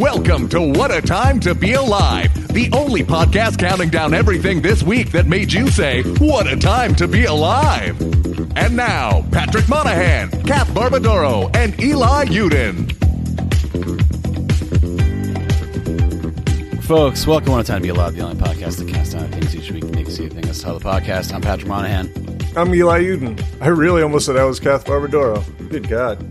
Welcome to What a Time to Be Alive, the only podcast counting down everything this week that made you say, What a Time to Be Alive. And now, Patrick Monahan, Kath Barbadoro, and Eli Yudin. Folks, welcome to What a Time to Be Alive, the only podcast that casts down things each week to makes you think that's how the podcast. I'm Patrick Monahan. I'm Eli Yudin. I really almost said I was Kath Barbadoro. Good God.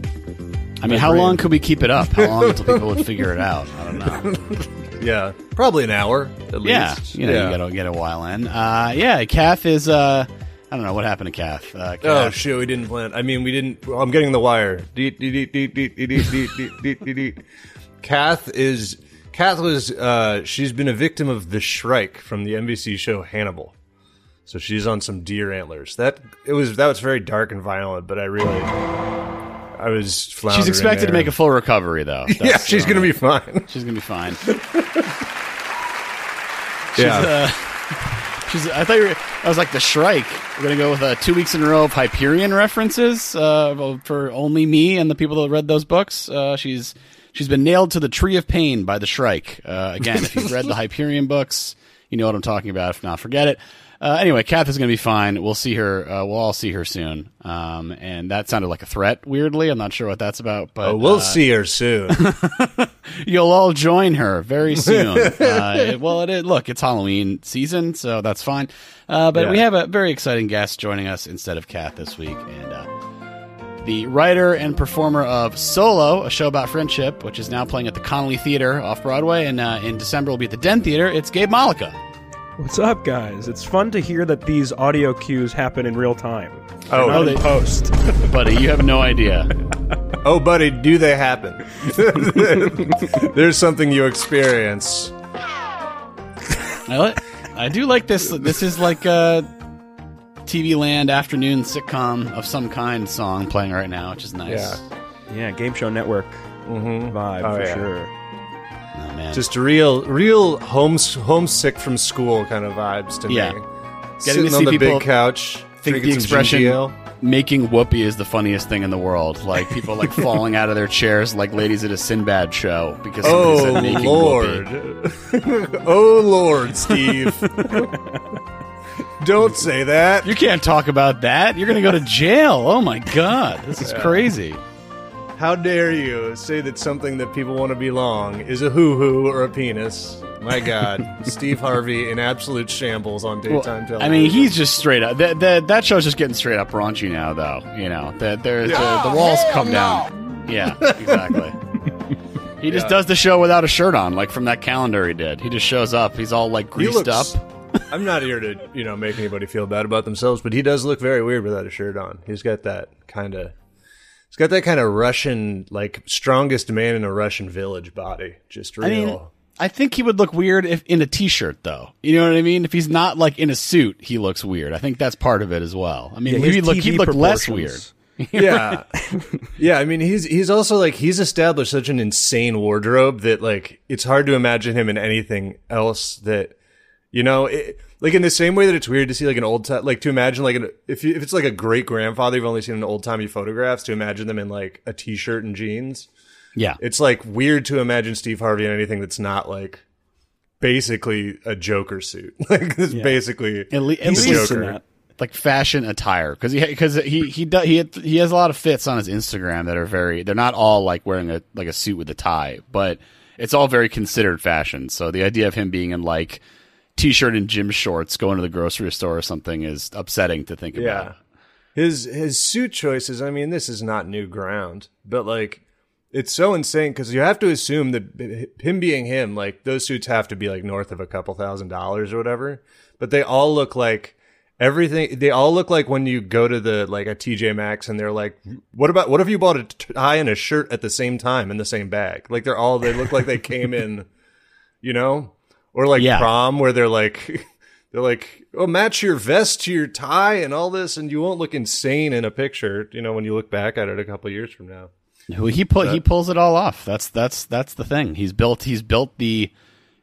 I mean, how long could we keep it up? How long until people would figure it out? I don't know. Yeah, probably an hour at Yeah, least. you know, yeah. you gotta get a while in. Uh, yeah, Kath is. Uh, I don't know what happened to Kath. Uh, Kath Oh shit, we didn't plan. I mean, we didn't. well, I'm getting the wire. Deet, deet, deet, deet, deet, deet, deet, deet, deet, deet, deet. Kath is. Kath was. Uh, she's been a victim of the Shrike from the NBC show Hannibal. So she's on some deer antlers. That it was. That was very dark and violent. But I really. I was. floundering She's expected to there. make a full recovery, though. Yeah, she's uh, gonna be fine. She's gonna be fine. yeah. She's. I thought you were. I was like the Shrike. We're gonna go with uh, two weeks in a row of Hyperion references uh, for only me and the people that read those books. Uh, she's she's been nailed to the tree of pain by the Shrike. Uh, again, if you've read the Hyperion books, you know what I'm talking about. If not, forget it. Uh, anyway, Kath is going to be fine. We'll see her. Uh, we'll all see her soon. Um, and that sounded like a threat. Weirdly, I'm not sure what that's about. But Oh, we'll uh, see her soon. You'll all join her very soon. uh, it- well, it is, look, it's Halloween season, so that's fine. Uh, but Yeah. we have a very exciting guest joining us instead of Kath this week, and uh, the writer and performer of Solo, a show about friendship, which is now playing at the Connelly Theater off Broadway, and uh, in December will be at the Den Theater. It's Gabe Mollica. What's up, guys? It's fun to hear that these audio cues happen in real time. Oh, Not oh, in they- post. Buddy, you have no idea. Oh, buddy, do they happen? There's something you experience. I, li- I do like this. This is like a TV Land afternoon sitcom of some kind song playing right now, which is nice. Yeah. yeah, Game Show Network mm-hmm. vibe Oh, for yeah. sure. Oh, man. Just real, real homes, homesick from school kind of vibes to Yeah. me. Getting to Sitting see on the people big couch, think the expression making whoopee is the funniest thing in the world. Like people like falling out of their chairs like ladies at a Sinbad show because somebody Oh said making Lord! whoopee. oh Lord, Steve! Don't say that. You can't talk about that. You're going to go to jail. Oh my god, this is crazy. How dare you say that something that people want to be long is a hoo hoo or a penis? My God, Steve Harvey in absolute shambles on Well, daytime television. I mean, he's just straight up. That that that show's just getting straight up raunchy now, though. You know, that there's uh, the, the walls come down. Yeah, exactly. He just Yeah. does the show without a shirt on, like from that calendar he did. He just shows up. He's all like greased looks- up. I'm not here to, you know, make anybody feel bad about themselves, but he does look very weird without a shirt on. He's got that kind of, he's got that kind of Russian, like strongest man in a Russian village body. Just real. I mean, I think he would look weird if in a t-shirt, though. You know what I mean? If he's not like in a suit, he looks weird. I think that's part of it as well. I mean, Yeah, maybe he'd look, he'd look less weird. yeah, yeah. I mean, he's he's also like he's established such an insane wardrobe that like it's hard to imagine him in anything else that you know. It, like in the same way that it's weird to see like an old time, like to imagine like an, if you, if it's like a great grandfather you've only seen in old timey photographs, to imagine them in like a t shirt and jeans. Yeah. It's like weird to imagine Steve Harvey in anything that's not like basically a Joker suit. like it's basically At, le- at least Joker. in that. like fashion attire because he because he he does he had, he has a lot of fits on his Instagram that are very they're not all like wearing a like a suit with a tie but it's all very considered fashion so the idea of him being in like t-shirt and gym shorts going to the grocery store or something is upsetting to think Yeah. about His his suit choices, I mean, this is not new ground, but like it's so insane because you have to assume that him being him, like those suits have to be like north of a couple thousand dollars or whatever. But they all look like everything. They all look like when you go to the like a TJ Maxx and they're like, "What about what if you bought a tie and a shirt at the same time in the same bag?" Like they're all they look like they came in, you know, or like Yeah. prom where they're like. They're like, oh, match your vest to your tie and all this, and you won't look insane in a picture, you know, when you look back at it a couple years from now. Who he pull he pulls it all off that's that's that's the thing he's built he's built the Built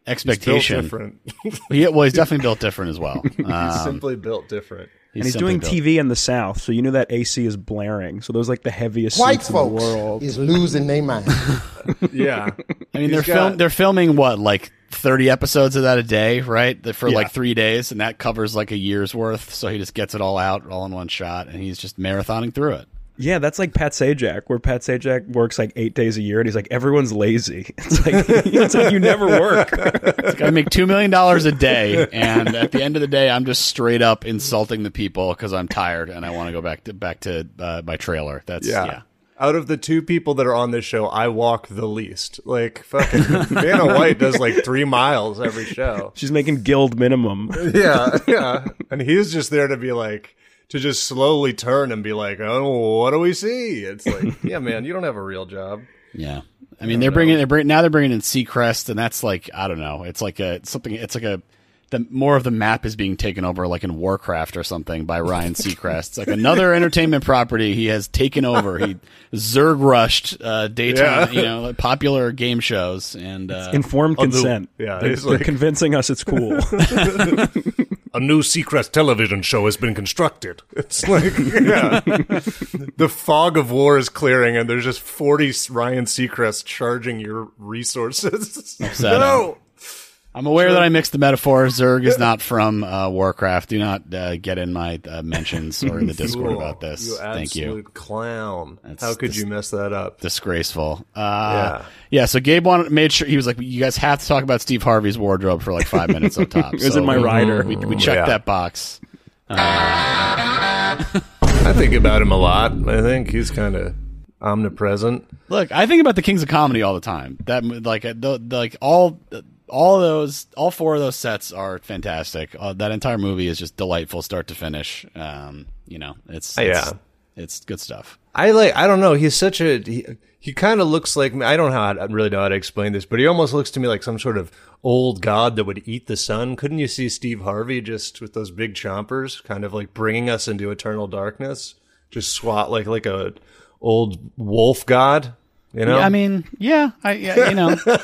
expectation different. yeah well he's definitely built different as well He's um, simply built different. and he's doing built- TV in the South, so you know that AC is blaring. So those like the heaviest White suits in the world. is losing their mind. Yeah. I mean, they're got- film they're filming what like thirty episodes of that a day, right? For Yeah. like three days, and that covers like a year's worth. So he just gets it all out, all in one shot, and he's just marathoning through it. Yeah, that's like Pat Sajak, where Pat Sajak works like eight days a year, and he's like, everyone's lazy. It's like it's like you never work. Like, I make two million dollars a day, and at the end of the day, I'm just straight up insulting the people because I'm tired and I want to go back to back to uh, my trailer. That's Yeah. yeah. Out of the two people that are on this show, I walk the least. Like fucking Vanna White does like three miles every show. She's making guild minimum. Yeah, yeah. And he's just there to be like to just slowly turn and be like, "Oh, what do we see?" It's like, "Yeah, man, you don't have a real job." Yeah. I mean, they're bringing they're bring, now they're bringing in Seacrest, and that's like I don't know. It's like a it's something. It's like a the more of the map is being taken over, like in Warcraft or something, by Ryan Seacrest. It's like another entertainment property he has taken over. He Zerg rushed uh, daytime, Yeah. you know, like popular game shows, and uh, Informed Although- consent. yeah, they're, it's they're like- convincing us it's cool. A new Seacrest television show has been constructed. It's like, yeah. the fog of war is clearing, and there's just 40 Ryan Seacrest charging your resources. Upsetting. no! I'm aware that I mixed the metaphor. Zerg is not from uh, Warcraft. Do not uh, get in my uh, mentions or in the Discord Cool. about this. You Thank you. clown. That's How could dis- you mess that up? disgraceful. Uh, Yeah. yeah. So Gabe wanted made sure he was like, you guys have to talk about Steve Harvey's wardrobe for like five minutes up top. It was So in my we- rider. We, we checked Yeah. that box. I think about him a lot. I think he's kind of omnipresent. Look, I think about the Kings of Comedy all the time. That like uh, the, the, like all all those all four of those sets are fantastic. Uh, that entire movie is just delightful, start to finish. Um, you know, it's, it's Yeah. it's good stuff. I like. I don't know. He's such a. He, he kind of looks like. I don't know how. I really know how to explain this, but he almost looks to me like some sort of old god that would eat the sun. Couldn't you see Steve Harvey just with those big chompers, kind of like bringing us into eternal darkness? Just swat like like a old wolf god. You know. Yeah, I mean, yeah, I yeah, you know,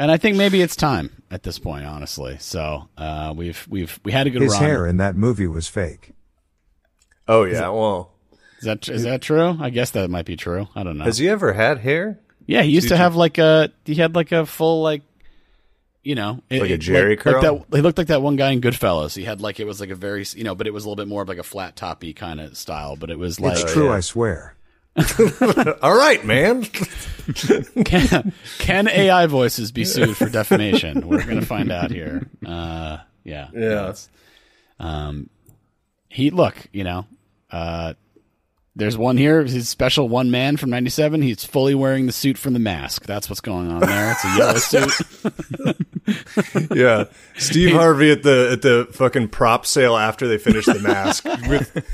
and I think maybe it's time at this point, honestly. So uh, we've we've we had a good His run. hair in that movie was fake. oh yeah. Well, Is that is that true? I guess that might be true. I don't know. has he ever had hair? yeah, he used to have like a he had like a full like you know it- Like a Jerry like, curl? that. He looked like that one guy in Goodfellas. He had like it was like a very you know, but it was a little bit more of like a flat toppy kind of style. But it was like It's true, I swear. All right, man. can, can AI voices be sued for defamation? We're gonna find out here. Uh, yeah, Yeah. Um, he look, you know, uh, there's one here. His special one man from '97. He's fully wearing the suit from the mask. That's what's going on there. It's a yellow suit. yeah, Steve Harvey at the at the fucking prop sale after they finished the mask with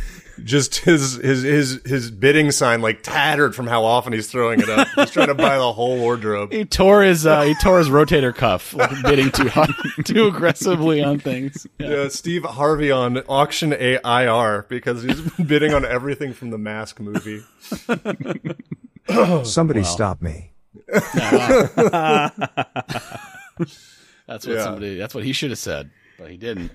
just his his his his bidding sign like tattered from how often he's throwing it up. He's trying to buy the whole wardrobe. He tore his uh, he tore his rotator cuff, like bidding too hard, too aggressively on things. Yeah. Yeah, Steve Harvey on auction AIR because he's bidding on everything from the Mask movie. Somebody stop me. That's what Yeah. somebody. That's what he should have said, but he didn't.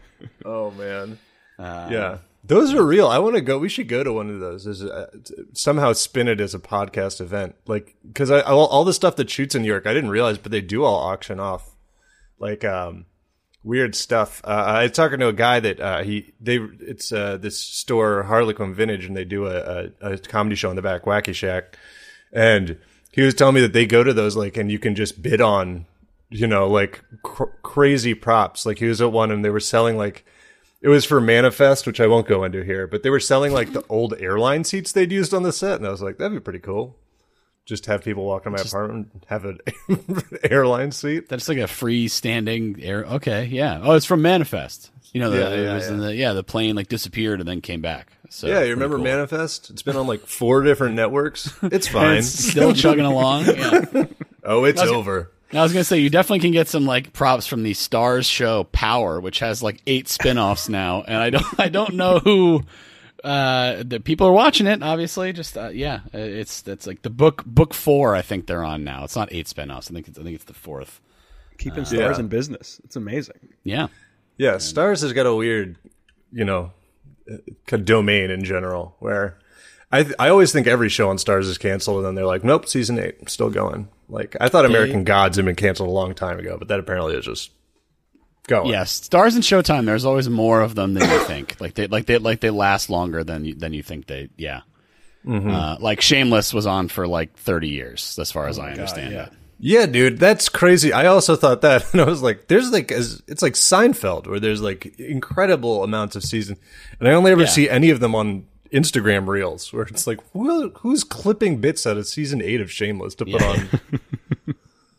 Oh man, yeah, those are real. I want to go. We should go to one of those. Is uh, somehow spin it as a podcast event, like because I all, all the stuff that shoots in New York, I didn't realize, but they do all auction off, like um, weird stuff. Uh, I was talking to a guy that uh, he they it's uh, this store Harlequin Vintage, and they do a, a, a comedy show in the back, Wacky Shack, and he was telling me that they go to those like, and you can just bid on, you know, like cr- crazy props. Like he was at one, and they were selling like. It was for Manifest, which I won't go into here, but they were selling like the old airline seats they'd used on the set, and I was like, that'd be pretty cool. Just have people walk in my apartment, and have an airline seat. That's like a freestanding air. Okay, yeah. Oh, it's from Manifest. You know, the, Yeah, it yeah, was in yeah. the yeah the plane like disappeared and then came back. So Yeah, you remember cool. Manifest? It's been on like four different networks. It's fine. it's still chugging along. Yeah. oh, it's was- over. I was gonna say you definitely can get some like props from the Starz show Power, which has like eight spin-offs now, and I don't I don't know who uh the people are watching it. Obviously, just uh, yeah, it's that's like the book book four. I think they're on now. It's not eight spin-offs. I think it's I think it's the fourth. Keeping Starz Yeah. in business. It's amazing. Yeah, Yeah, Starz has got a weird, you know, uh, domain in general. Where I th- I always think every show on Starz is canceled, and then they're like, nope, season eight still going. Like I thought American Gods had been canceled a long time ago, but that apparently is just going. Yes, Starz and Showtime. There's always more of them than you think. Like they like they like they last longer than you, than you think they. Yeah. Uh, like Shameless was on for like 30 years, as far as I understand yeah. it. Yeah, dude, that's crazy. I also thought that, and I was like, "There's like, as- it's like Seinfeld, where there's like incredible amounts of season, and I only ever Yeah. see any of them on Instagram Reels, where it's like, who, who's clipping bits out of season eight of Shameless to put on?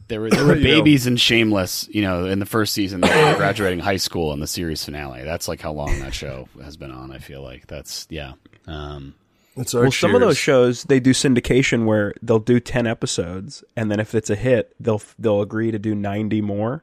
There were there were You know. babies in Shameless, you know, in the first season, they were graduating high school in the series finale. That's like how long that show has been on. I feel like that's yeah. Um, It's our Well, some of those shows they do syndication where they'll do ten episodes, and then if it's a hit, they'll they'll agree to do ninety more,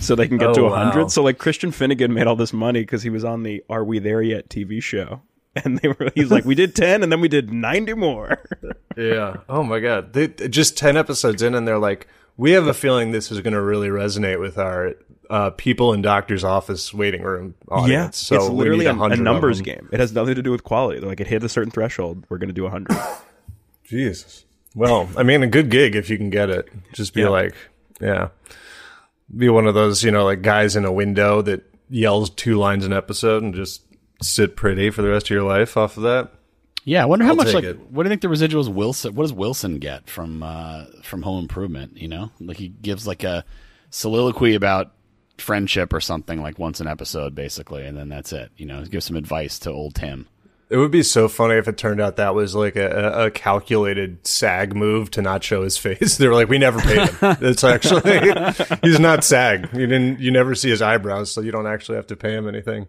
so they can get Oh, to wow. hundred. So like Christian Finnegan made all this money because he was on the "Are We There Yet" TV show, and they were he's like, we did ten, and then we did ninety more. Yeah. Oh my god. They just 10 episodes in and they're like, we have a feeling this is going to really resonate with our uh, people in doctor's office waiting room audience. so it's literally a, a numbers game. It has nothing to do with quality. They're like it hit a certain threshold, we're going to do hundred. Jesus. Well, I mean, a good gig if you can get it. Just be Yeah. like, yeah, be one of those, you know, like guys in a window that yells two lines an episode and just sit pretty for the rest of your life off of that. yeah, I wonder how I'll much like it. what do you think the residuals Wilson? What does Wilson get from uh, from Home Improvement? You know, like he gives like a soliloquy about friendship or something like once an episode, basically, and then that's it. You know, give some advice to old Tim. It would be so funny if it turned out that was like a, a- a calculated SAG move to not show his face. They were like, "We never paid him. It's actually he's not SAG. You didn't. You never see his eyebrows, so you don't actually have to pay him anything."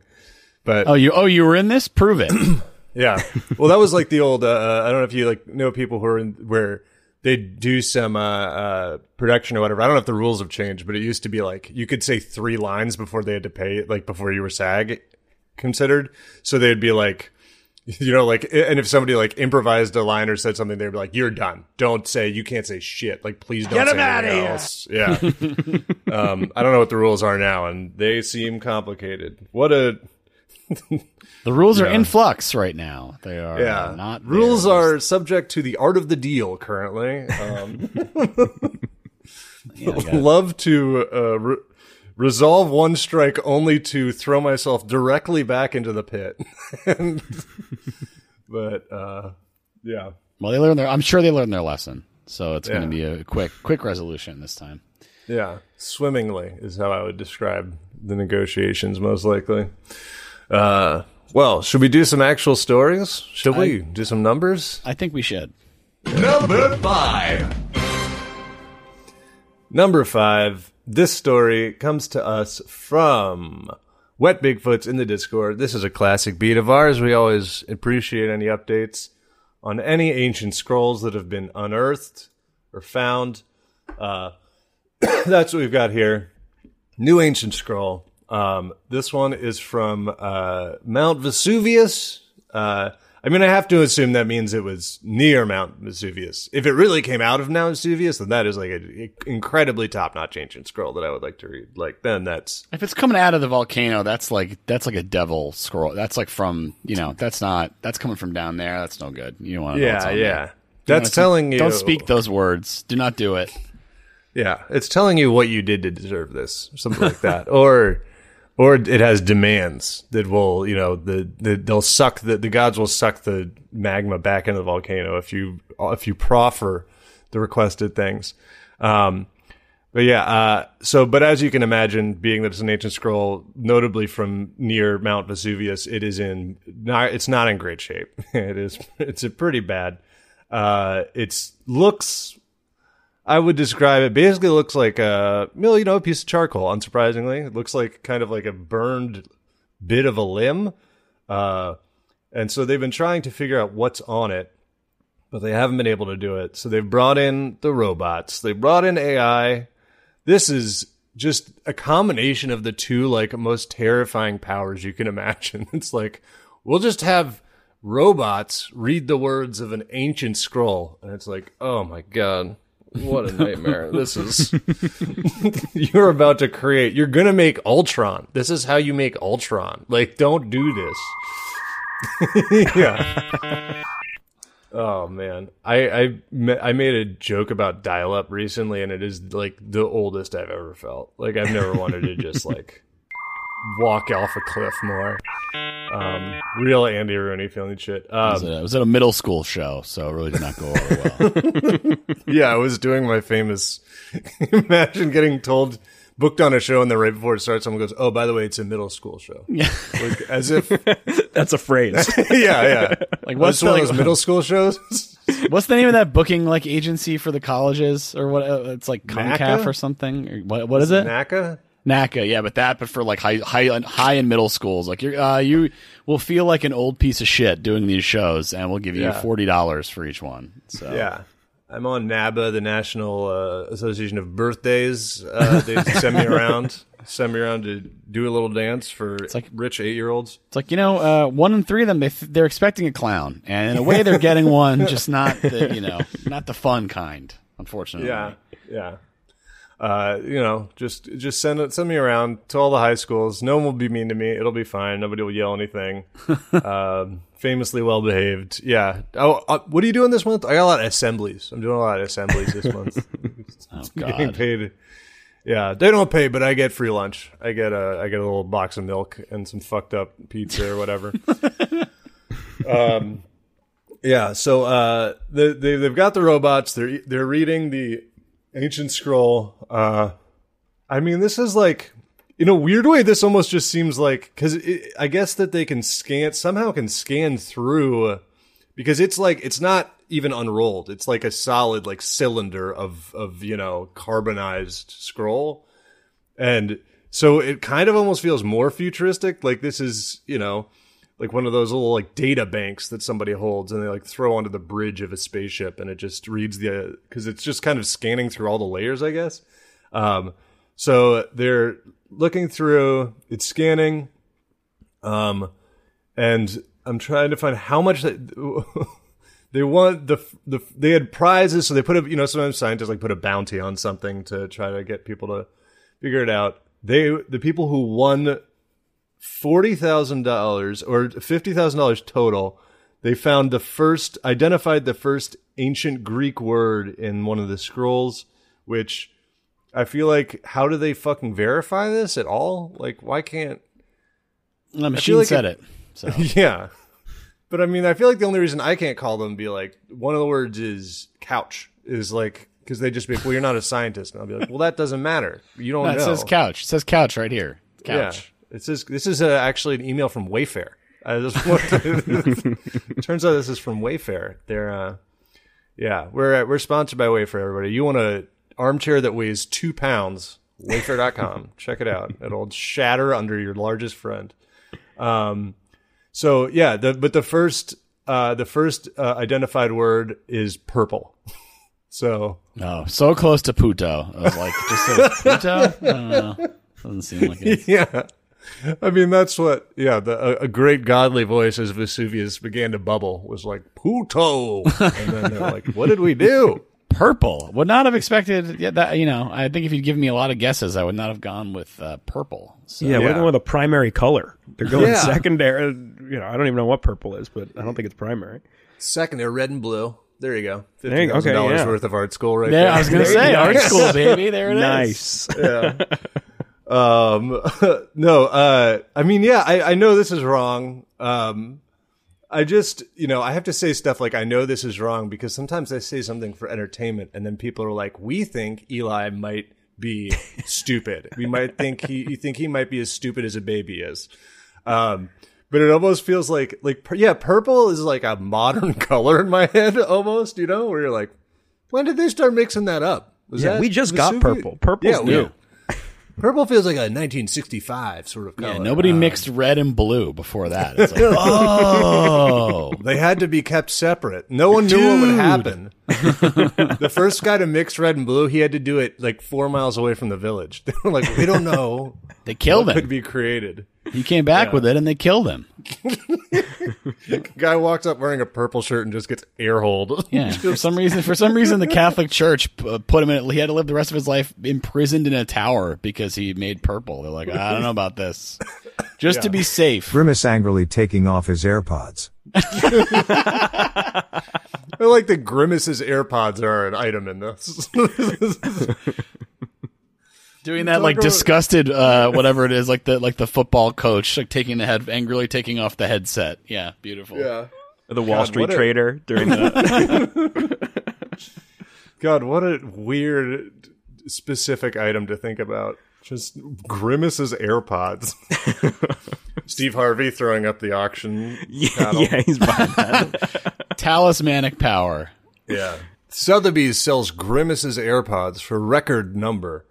But Oh, you oh you were in this? Prove it. Yeah. Well, that was like the old. Uh, I don't know if you like know people who are in where they do some uh, uh, production or whatever. I don't know if the rules have changed, but it used to be like you could say three lines before they had to pay, like before you were SAG considered. So they'd be like, you know, like, and if somebody like improvised a line or said something, they'd be like, "You're done. Don't say. You can't say shit. Like, please don't Get say him outta anything here." else." Yeah. um, I don't know what the rules are now, and they seem complicated. What a The rules are in flux right now. They are yeah not rules there. are subject to the art of the deal currently um, Yeah, I got it. love to uh, re- resolve one strike only to throw myself directly back into the pit And- but uh, yeah Well, they learned their. I'm sure they learned their lesson. So it's Yeah. going to be a quick, quick resolution this time. yeah swimmingly is how i would describe the negotiations most likely uh, well should we do some actual stories should we do some numbers I think we should. Number five. Number five, this story comes to us from Wet Bigfoots in the Discord. This is a classic beat of ours. We always appreciate any updates on any ancient scrolls that have been unearthed or found. Uh, that's what we've got here. New ancient scroll. Um, this one is from uh, Mount Vesuvius. Uh, I mean, I have to assume that means it was near Mount Vesuvius. If it really came out of Mount Vesuvius, then that is like an incredibly top-notch ancient scroll that I would like to read. Like, then that's If it's coming out of the volcano, that's like that's like a devil scroll. That's like from you know. That's not. That's coming from down there. That's no good. You want to. yeah, yeah. That's telling you. Don't speak those words. Do not do it. Yeah, it's telling you what you did to deserve this, something like that, or or it has demands that will, you know, the, the they'll suck the the gods will suck the magma back into the volcano if you if you proffer the requested things. Um, but yeah, uh, so but as you can imagine, being that it's an ancient scroll, notably from near Mount Vesuvius, it is in not it's not in great shape. it is it's a pretty bad. Uh, it's looks I would describe it basically looks like a you know, a piece of charcoal. Unsurprisingly, it looks like kind of like a burned bit of a limb. Uh, and so they've been trying to figure out what's on it, but they haven't been able to do it. So they've brought in the robots. They brought in AI. This is just a combination of the two like most terrifying powers you can imagine. It's like we'll just have robots read the words of an ancient scroll, and it's like, oh my god. What a nightmare. this is you're about to create you're gonna make Ultron. This is how you make Ultron. Like, don't do this. yeah. Oh man, I I I made a joke about dial up recently, and it is like the oldest I've ever felt. Like I've never wanted to just like walk off a cliff more. Um, real Andy Rooney feeling shit. It was, Um, a, it was at a middle school show, so it really did not go over well. yeah, I was doing my famous. imagine getting told booked on a show, and then right before it starts, someone goes, "Oh, by the way, it's a middle school show." yeah. Like, as if, That's a phrase. yeah, yeah. Like, What's what's one of those middle school shows? What's the name of that booking like agency for the colleges or what? Uh, it's like NACA? Concaf or something. Or what? What is it? NACA. NACA, yeah, but that, but for like high, high, high and middle schools, like you're, uh, you will feel like an old piece of shit doing these shows, and we'll give you Yeah. forty dollars for each one. So Yeah. I'm on NABA, the National uh, Association of Birthdays. Uh, they send me around, send me around to do a little dance for it's like- rich eight year olds. it's like you know, uh, one in three of them they th- they're expecting a clown, and in a way they're getting one, just not the you know, not the fun kind. Unfortunately, Yeah, yeah. Uh, you know, just just send it, send me around to all the high schools. No one will be mean to me. It'll be fine. Nobody will yell anything. um, famously well behaved. Yeah. Oh, uh, what are you doing this month? I got a lot of assemblies. I'm doing a lot of assemblies this month. Oh getting God, paid. Yeah, they don't pay, but I get free lunch. I get a I get a little box of milk and some fucked up pizza or whatever. um, yeah. So uh, they, they they've got the robots. They're they're reading the ancient scroll. Uh, I mean, this is like in a weird way. This almost just seems like because I guess that they can scan somehow can scan through because it's like it's not even unrolled. It's like a solid like cylinder of of you know carbonized scroll, and so it kind of almost feels more futuristic. Like this is you know like one of those little like data banks that somebody holds and they like throw onto the bridge of a spaceship and it just reads the because it's just kind of scanning through all the layers, I guess. Um, so they're looking through, it's scanning, um, and I'm trying to find how much they, they want the the they had prizes, so they put a you know sometimes scientists like put a bounty on something to try to get people to figure it out. They the people who won forty thousand dollars or fifty thousand dollars total. They found the first identified the first ancient Greek word in one of the scrolls, which I feel like how do they fucking verify this at all? Like why can't the machine like said it-. So yeah. But I mean, I feel like the only reason I can't call them be like, one of the words is couch, is like, because they just be like, well, you're not a scientist. And I'll be like, well, that doesn't matter. You don't No, know. it says couch. It says couch right here. Couch. It says, this is uh, actually an email from Wayfair. I just want to, turns out this is from Wayfair. They're, uh, yeah, we're, uh, we're sponsored by Wayfair, everybody. You want a armchair that weighs two pounds, wayfair.com. Check it out. It'll shatter under your largest friend. Um, so yeah, the but the first uh, the first uh, identified word is purple. So Oh, so close to Puto. I was like, just say Puto? I don't know. Doesn't seem like it. yeah, I mean that's what yeah the a, a great godly voice as Vesuvius began to bubble was like Puto, and then they're like, what did we do? Purple. Would not have expected yeah, that. You know, I think if you'd given me a lot of guesses, I would not have gone with uh, purple. So, Yeah, we're going with a primary color. They're going Yeah. secondary. You know, I don't even know what purple is, but I don't think it's primary. Secondary, red and blue. There you go. There Fifty you go. thousand Okay, dollars yeah. worth of art school right there, there. I was going to say art school, baby. There it is. Nice. Um, no, uh, I mean, yeah, I, I know this is wrong. Um, I just, you know, I have to say stuff like, I know this is wrong because sometimes I say something for entertainment and then people are like, we think Eli might be stupid. We might think he, you think he might be as stupid as a baby is. Um, but it almost feels like, like, yeah, purple is like a modern color in my head almost, you know, where you're like, when did they start mixing that up? Was Yeah, that we just got Vesuvius? purple. Purple's Yeah, new. Purple feels like a 1965 sort of color. Yeah, nobody um, mixed red and blue before that. It's like, oh, They had to be kept separate. No one knew what would happen. the first guy to mix red and blue, he had to do it like four miles away from the village. They were like, we don't know they killed what could be created. He came back with it, and they killed him. The guy walks up wearing a purple shirt and just gets air holed. Yeah, for some reason, for some reason, the Catholic Church uh, put him in. He had to live the rest of his life imprisoned in a tower because he made purple. They're like, I don't know about this. just to be safe. Grimace angrily taking off his AirPods. I like that Grimace's AirPods are an item in this. Doing that like disgusted, uh, whatever it is, like the like the football coach, like taking the head, angrily taking off the headset. Yeah, beautiful. yeah. The Wall God, Street what a- trader during the God, what a weird specific item to think about. Just Grimace's AirPods. Steve Harvey throwing up the auction. yeah, paddle. yeah, he's behind that. Talismanic power. Yeah. Sotheby's sells Grimace's AirPods for record number.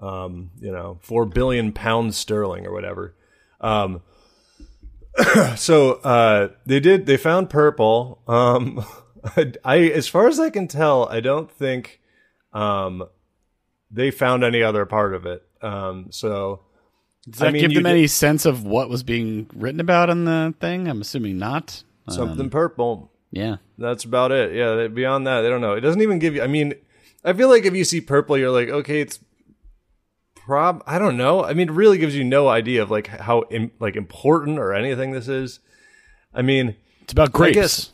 Um, you know, four billion pounds sterling or whatever. Um, so uh, they did. They found purple. Um, I, as far as I can tell, I don't think um, they found any other part of it. Um, so Does that I mean, give them did- any sense of what was being written about in the thing? I'm assuming not. something purple. Yeah. That's about it. Yeah, they- beyond that, they don't know. It doesn't even give you. I mean, I feel like if you see purple, you're like, okay, it's prob. I don't know. I mean, it really gives you no idea of like how Im- like important or anything this is. I mean, It's about grapes. guess-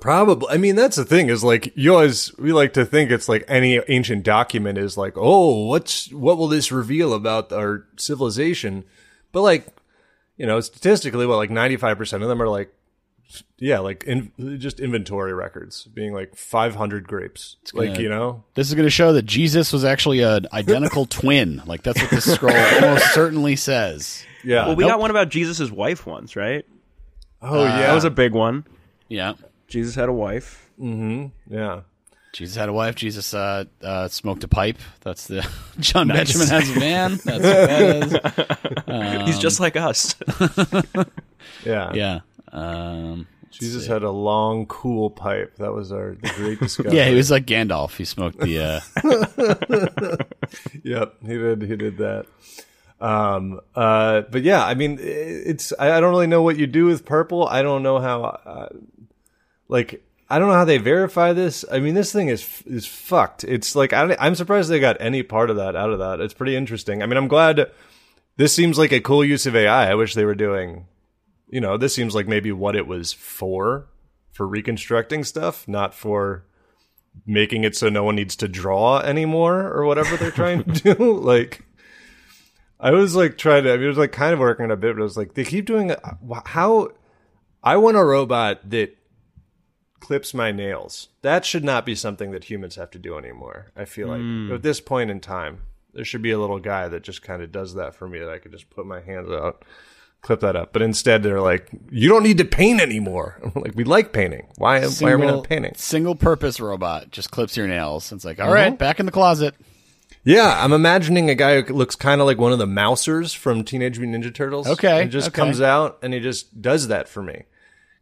probably. I mean, that's the thing is like you always we like to think it's like any ancient document is like, oh, what's what will this reveal about our civilization? But like, you know, statistically, what like ninety five percent of them are like yeah, like in, just inventory records being like 500 grapes. It's like, gonna- you know, This is going to show that Jesus was actually an identical twin. Like that's what this scroll almost certainly says. yeah. Well, we Nope. got one about Jesus' wife once, right? oh, yeah. That was a big one. Yeah. Jesus had a wife. yeah. Jesus had a wife. Jesus uh, uh, smoked a pipe. That's the John Benjamin has a man. That's what that is. He's just like us. Yeah. Yeah. Um, Jesus had a long, cool pipe. That was our the great discovery. yeah, he was like Gandalf. He smoked the. Uh, Yep, he did. He did that. Um. Uh. But yeah, I mean, it's. I, don't really know what you do with purple. I don't know how. Uh, like, I don't know how they verify this. I mean, this thing is is fucked. It's like I, I'm surprised they got any part of that out of that. It's pretty interesting. I mean, I'm glad. This seems like a cool use of AI. I wish they were doing. You know, this seems like maybe what it was for, for reconstructing stuff, not for making it so no one needs to draw anymore or whatever they're trying to do. Like, I was like trying to, I mean, it was like kind of working on a bit, but I was like, they keep doing uh, how I want a robot that clips my nails. That should not be something that humans have to do anymore. I feel like hmm. at this point in time, there should be a little guy that just kind of does that for me that I could just put my hands out, clip that up. But instead, they're like, you don't need to paint anymore. I'm like, we like painting. Why, why are we not painting? Single purpose robot just clips your nails. It's like, all Uh-huh. right, back in the closet. Yeah, I'm imagining a guy who looks kind of like one of the Mousers from Teenage Mutant Ninja Turtles. Okay, and just okay. comes out and he just does that for me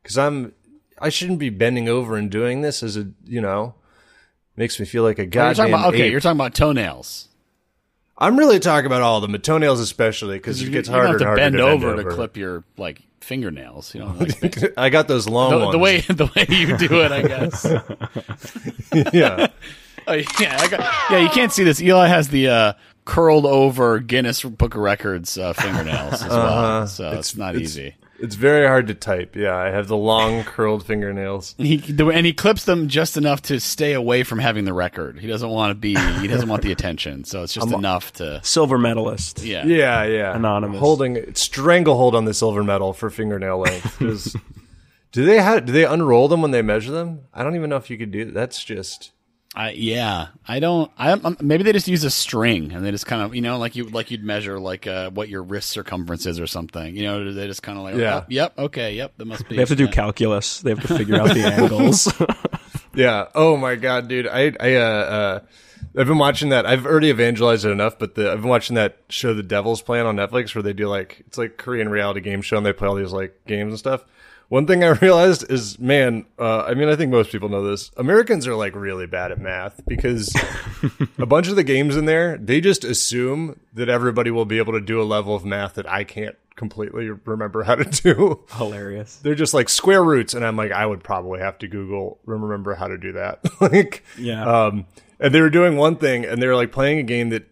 because I'm I shouldn't be bending over and doing this as a you know makes me feel like a You're about, okay, ape. you're talking about toenails. I'm really talking about all of them, but toenails especially because it gets you harder don't have and to harder bend, to over, bend to clip your like fingernails. You know, like, I got those long ones. the way the way you do it, I guess. yeah, Oh, yeah, I got, yeah. You can't see this. Eli has the uh, curled over Guinness Book of Records uh, fingernails as well, so it's, not easy. It's very hard to type. Yeah, I have the long curled fingernails. He and he clips them just enough to stay away from having the record. He doesn't want to be. He doesn't want the attention. So it's just enough to. Silver medalist. Yeah. Yeah, yeah. Anonymous. Holding stranglehold on the silver medal for fingernail length. 'Cause do they have do they unroll them when they measure them? I don't even know if you could do that's just I, yeah, I don't. I um, maybe they just use a string and they just kind of you know like you like you'd measure like uh, what your wrist circumference is or something. You know, they just kind of like Yeah. oh, yep, okay, yep, that must be. They have to do yeah. calculus. They have to figure out the angles. Yeah. Oh my god, dude. I I uh, uh I've been watching that. I've already evangelized it enough, but the, I've been watching that show, The Devil's Plan, on Netflix, where they do like it's like Korean reality game show, and they play all these like games and stuff. One thing I realized is, man, uh, I mean, I think most people know this. Americans are like really bad at math because a bunch of the games in there, they just assume that everybody will be able to do a level of math that I can't completely remember how to do. Hilarious. They're just like square roots, and I'm like, I would probably have to Google remember how to do that. like, Yeah. Um, and they were doing one thing, and they were like playing a game that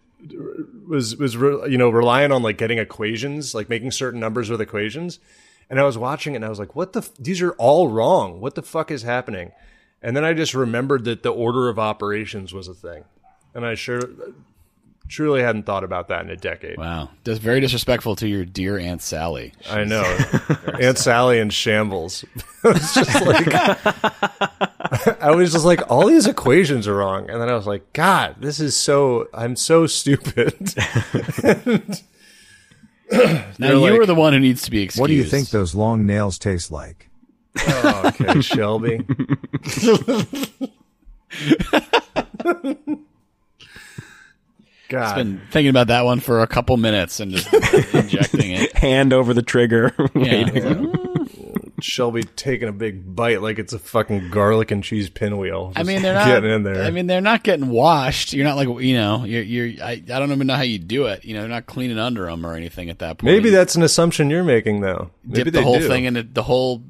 was was re- you know relying on like getting equations, like making certain numbers with equations. And I was watching it and I was like, "What the? F- these are all wrong. What the fuck is happening?" And then I just remembered that the order of operations was a thing, and I sure truly hadn't thought about that in a decade. Wow, that's very disrespectful to your dear Aunt Sally. I know. Aunt Sally in shambles. it's just like I was just like, all these equations are wrong. And then I was like, God, this is so I'm so stupid. Now They're you like- are the one who needs to be excused. What do you think those long nails taste like? oh, okay, Shelby. God. I've been thinking about that one for a couple minutes and just injecting it. Hand over the trigger. Yeah. Shelby taking a big bite like it's a fucking garlic and cheese pinwheel. I mean, they're not getting in there. I mean, they're not getting washed. You're not like you know, you're you're. I, I don't even know how you do it. You know, they're not cleaning under them or anything at that point. maybe that's an assumption you're making, though. Maybe dip the whole do. thing in. The whole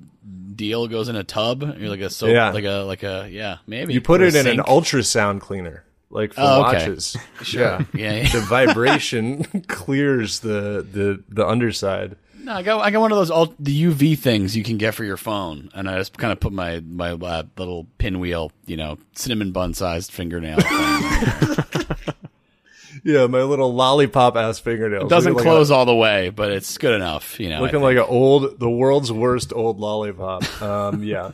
deal goes in a tub. You're like a soap, Yeah. like a like a yeah, maybe You put Or it in an ultrasound cleaner, like for Oh, okay. watches. Yeah. Yeah, yeah. the vibration clears the, the the underside. No, I got I got one of those ult- the UV things you can get for your phone, and I just kind of put my my uh, little pinwheel, you know, cinnamon bun sized fingernail. Yeah, my little lollipop ass fingernail. It doesn't Looking like close all the way, but it's good enough, you know. Looking like an old, the world's worst old lollipop. Um, yeah.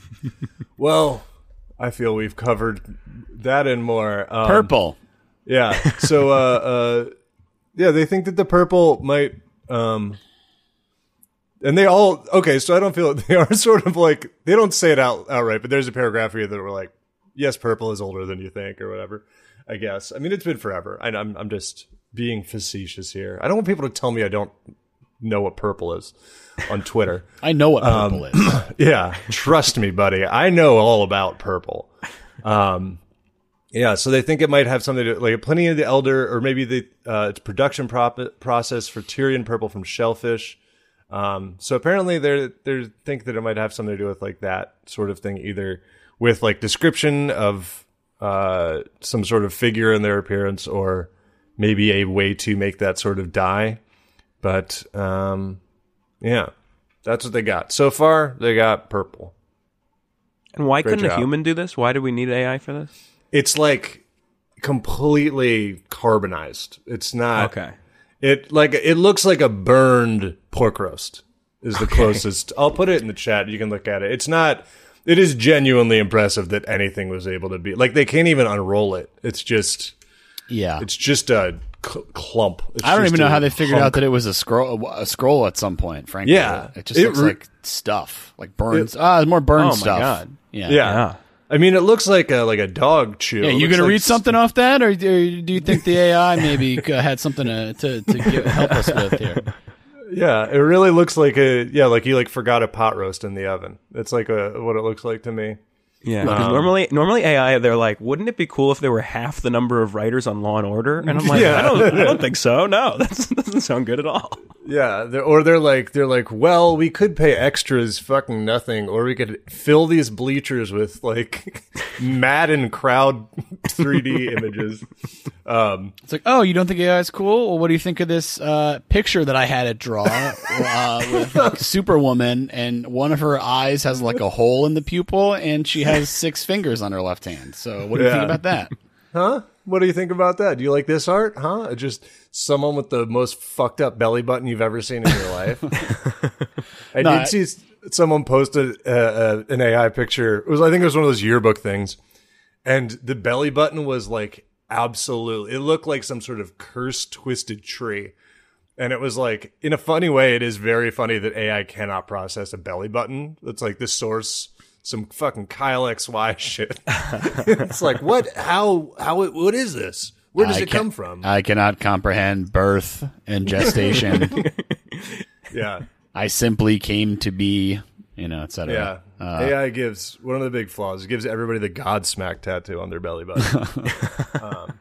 well, I feel we've covered that and more. Um, purple. Yeah. So, uh, uh, yeah, they think that the purple might, um, and they all okay. So I don't feel they are sort of like they don't say it out outright, but there's a paragraph here that were like, yes, purple is older than you think, or whatever. I guess. I mean, it's been forever. I, I'm I'm just being facetious here. I don't want people to tell me I don't know what purple is on Twitter. I know what Um, purple is. Yeah, trust me, buddy. I know all about purple. Um, yeah, so they think it might have something to like Pliny the Elder, or maybe the uh, it's production prop- process for Tyrian purple from shellfish. Um, so apparently they they think that it might have something to do with like that sort of thing, either with like description of uh, some sort of figure in their appearance, or maybe a way to make that sort of dye. But um, yeah, that's what they got so far. They got purple. And why couldn't a human do this? Why do we need AI for this? It's like completely carbonized. It's not Okay. It like it looks like a burned pork roast is the closest. I'll put it in the chat. You can look at it. It's not. It is genuinely impressive that anything was able to be like they can't even unroll it. It's just Yeah. it's just a cl- clump. It's I don't even know how they figured out that it was a scroll a scroll at some point, frankly. Yeah. It just It looks re- like stuff. Like burns. ah, it's more burn Oh my stuff. God. Yeah. Yeah. Yeah. I mean, it looks like a like a dog chew. Yeah, you gonna like read something off that, or do do you think the AI maybe uh, had something to to, to give, help us with here? Yeah, it really looks like a yeah, like you like forgot a pot roast in the oven. It's like a what it looks like to me. Yeah. 'cause normally, normally AI, they're like, wouldn't it be cool if there were half the number of writers on Law and Order? And I'm like, Yeah. I don't, I don't think so. No, that doesn't sound good at all. Yeah, they're, or they're like they're like, well, we could pay extras fucking nothing, or we could fill these bleachers with like Madden crowd 3D images. Um, It's like, oh, you don't think AI is cool? Well, what do you think of this uh, picture that I had it draw uh, with like, Superwoman, and one of her eyes has like a hole in the pupil, and she has six fingers on her left hand. So, what do you think about that? huh? What do you think about that? Do you like this art? Huh? Just someone with the most fucked up belly button you've ever seen in your life. I No, did I- see someone posted uh, uh, an AI picture. It was I think it was one of those yearbook things, and the belly button was like absolutely. It looked like some sort of cursed, twisted tree. And it was like, in a funny way, it is very funny that AI cannot process a belly button. It's like the source, some fucking Kyle XY shit. it's like, what? How? How? What is this? Where does I it come from? I cannot comprehend birth and gestation. yeah, I simply came to be, you know, yeah. etc. Uh, AI gives one of the big flaws. It gives everybody the Godsmack tattoo on their belly button.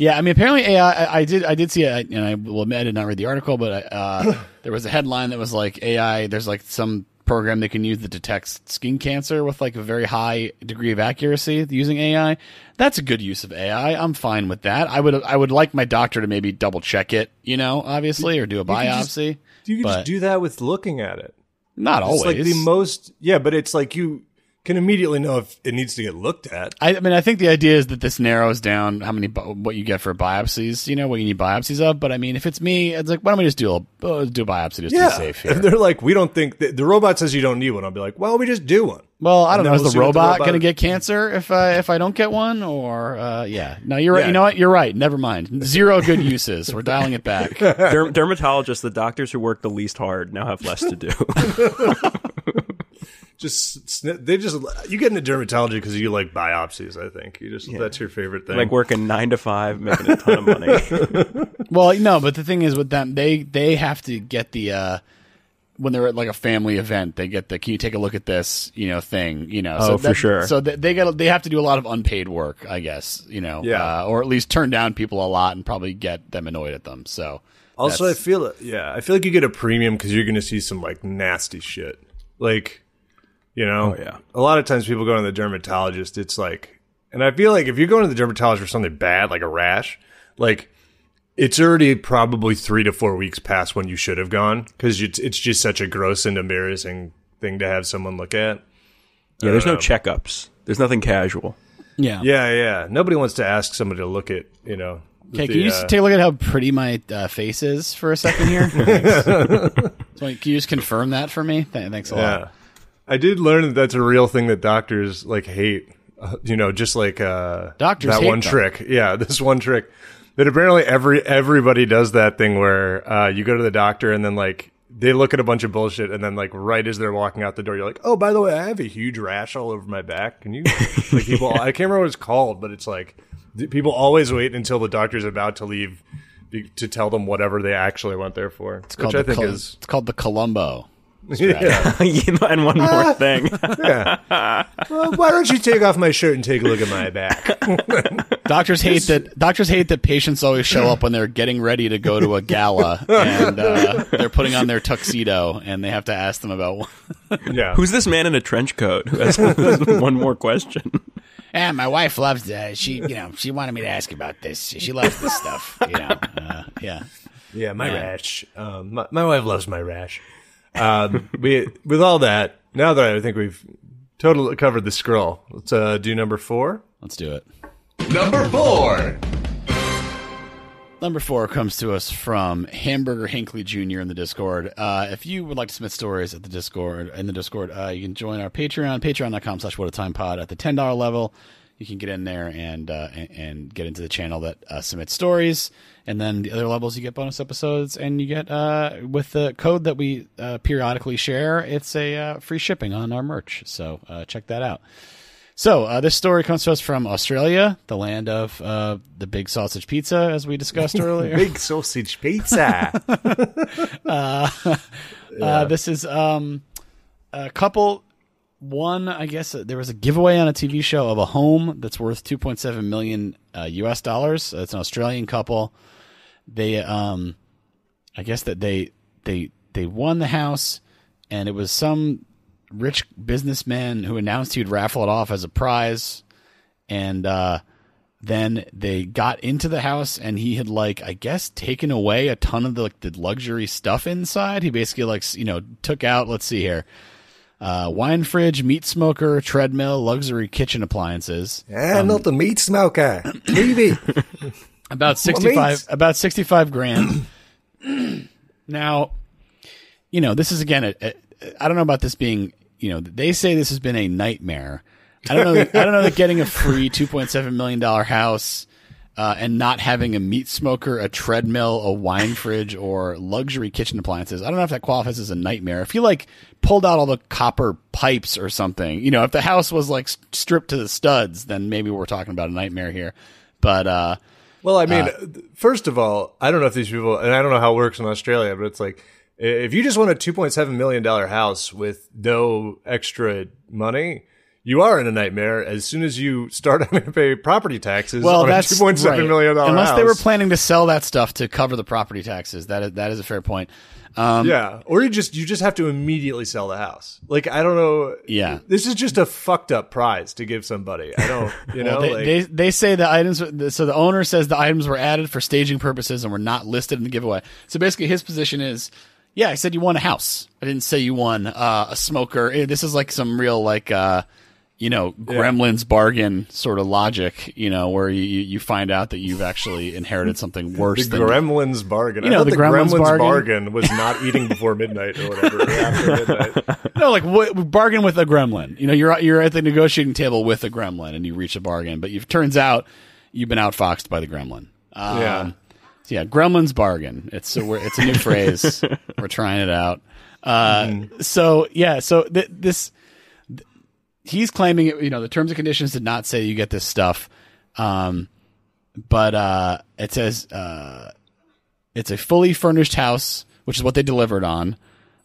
Yeah, I mean, apparently AI. I, I did. I did see it, and I will admit I did not read the article, but uh, there was a headline that was like AI. There's like some program they can use that detects skin cancer with like a very high degree of accuracy using AI. That's a good use of AI. I'm fine with that. I would I would like my doctor to maybe double check it, you know, obviously, or do a could just- biopsy. You can just do that with looking at it. not It's always. like the most, yeah, but it's like you can immediately know if it needs to get looked at. I, I mean, I think the idea is that this narrows down how many what you get for biopsies. You know, what you need biopsies of. But I mean, if it's me, it's like, why don't we just do a uh, do a biopsy just to be safe if they're like, we don't think that, the robot says you don't need one. I'll be like, well, we just do one. Well, I don't know. Is we'll the see the robot, robot- going to get cancer if I if I don't get one? Or uh, yeah, no, you're right. Yeah. You know what? You're right. Never mind. Zero good uses. We're dialing it back. Derm- dermatologists, the doctors who work the least hard, now have less to do. Just sni- they just you get into dermatology because you like biopsies. I think you just that's your favorite thing. like working nine to five, making a ton of money. Well, no, but the thing is with them, they they have to get the uh when they're at like a family event, they get the "Can you take a look at this?" you know thing, you know. Oh, so for sure. So they, they got they have to do a lot of unpaid work, I guess, you know, Yeah. uh, or at least turn down people a lot and probably get them annoyed at them. So Also, I feel it. Yeah, I feel like you get a premium because you're going to see some like nasty shit. Like, you know, Oh, yeah. A lot of times people go to the dermatologist. It's like, and I feel like if you're going to the dermatologist for something bad, like a rash, like it's already probably three to four weeks past when you should have gone because it's it's just such a gross and embarrassing thing to have someone look at. Yeah, there's no Um, checkups. There's nothing casual. yeah, Yeah, yeah. Nobody wants to ask somebody to look at, you know. Okay, the, can you uh, just take a look at how pretty my uh, face is for a second here? Thanks. So, can you just confirm that for me? Th- Thanks a Yeah. lot. I did learn that that's a real thing that doctors like hate. Uh, you know, just like uh, Doctors that one them. trick. Yeah, this one trick that apparently every everybody does that thing where uh, you go to the doctor and then like they look at a bunch of bullshit and then like right as they're walking out the door, you're like, oh, by the way, I have a huge rash all over my back. Can you like people? I can't remember what it's called, but it's like people always wait until the doctor's about to leave. To tell them whatever they actually went there for, It's called I the think Col- is it's called the Columbo. Yeah. you know, and one more thing. Yeah. well, why don't you take off my shirt and take a look at my back? Doctors hate that. Doctors hate that patients always show up when they're getting ready to go to a gala and uh, they're putting on their tuxedo, and they have to ask them about. yeah. Who's this man in a trench coat who has one more question? And my wife loves. Uh, she, you know, she wanted me to ask about this. She loves this stuff. You know, uh, yeah. Yeah, my rash. Um, my, my wife loves my rash. Um, we, with all that, now that I think we've totally covered the scroll, let's uh, do number four. Let's do it. Number four. Number four comes to us from Hamburger Hinkley Jr. in the Discord. Uh, if you would like to submit stories at the Discord in the Discord, uh, you can join our Patreon, patreon.com slash what a time pod at the ten dollar level. You can get in there and uh, and, get into the channel that uh, submits stories, and then the other levels you get bonus episodes, and you get uh, with the code that we uh, periodically share. It's a uh, free shipping on our merch, so uh, check that out. So uh, this story comes to us from Australia, the land of uh, the big sausage pizza, as we discussed earlier. Big sausage pizza. Uh, this is um, a couple. One, I guess uh, there was a giveaway on a TV show of a home that's worth 2.7 million uh, U.S. dollars. It's an Australian couple. They, um, I guess that they they they won the house, and it was some rich businessman who announced he'd raffle it off as a prize, and uh, then they got into the house and he had like i guess taken away a ton of the, like, the luxury stuff inside he basically like you know took out let's see here uh, wine fridge meat smoker treadmill luxury kitchen appliances yeah, not the meat smoker. TV. about 65 about 65 grand now you know this is again a, a, i don't know about this being you know they say this has been a nightmare i don't know i don't know that getting a free 2.7 million dollar house uh, and not having a meat smoker, a treadmill, a wine fridge, or luxury kitchen appliances. I don't know if that qualifies as a nightmare. If you like pulled out all the copper pipes or something, you know, if the house was like stripped to the studs, then maybe we're talking about a nightmare here. But uh, Well, I mean, first of all, I don't know if these people, and I don't know how it works in Australia, but it's like if you just want a two point seven million dollar house with no extra money, you are in a nightmare as soon as you start having to pay property taxes Well, on that's a two point seven right. million dollar Unless house. they were planning to sell that stuff to cover the property taxes. That is, that is a fair point. Um, yeah, or you just you just have to immediately sell the house. Like I don't know. Yeah. this is just a fucked up prize to give somebody. I don't, you know, they, like, they they say the items. So the owner says the items were added for staging purposes and were not listed in the giveaway. So basically, his position is, yeah, I said you won a house. I didn't say you won uh, a smoker. Eh, This is like some real like. Uh, you know, Gremlins bargain sort of logic, you know, where you, you find out that you've actually inherited something worse the than Gremlins bargain. You know, I thought the the, Gremlins Gremlins, bargain. bargain. was not eating before midnight or whatever. or after midnight. No, like what, bargain with a gremlin. You know, you're you're at the negotiating table with a gremlin, and you reach a bargain. But it turns out you've been outfoxed by the gremlin. Um, Yeah. so yeah, gremlin's bargain. It's a, we're, it's a new phrase. We're trying it out. Uh, Mm-hmm. So yeah, so th- this th- he's claiming it. you know the terms and conditions did not say you get this stuff, um, but uh, it says uh, it's a fully furnished house, which is what they delivered on.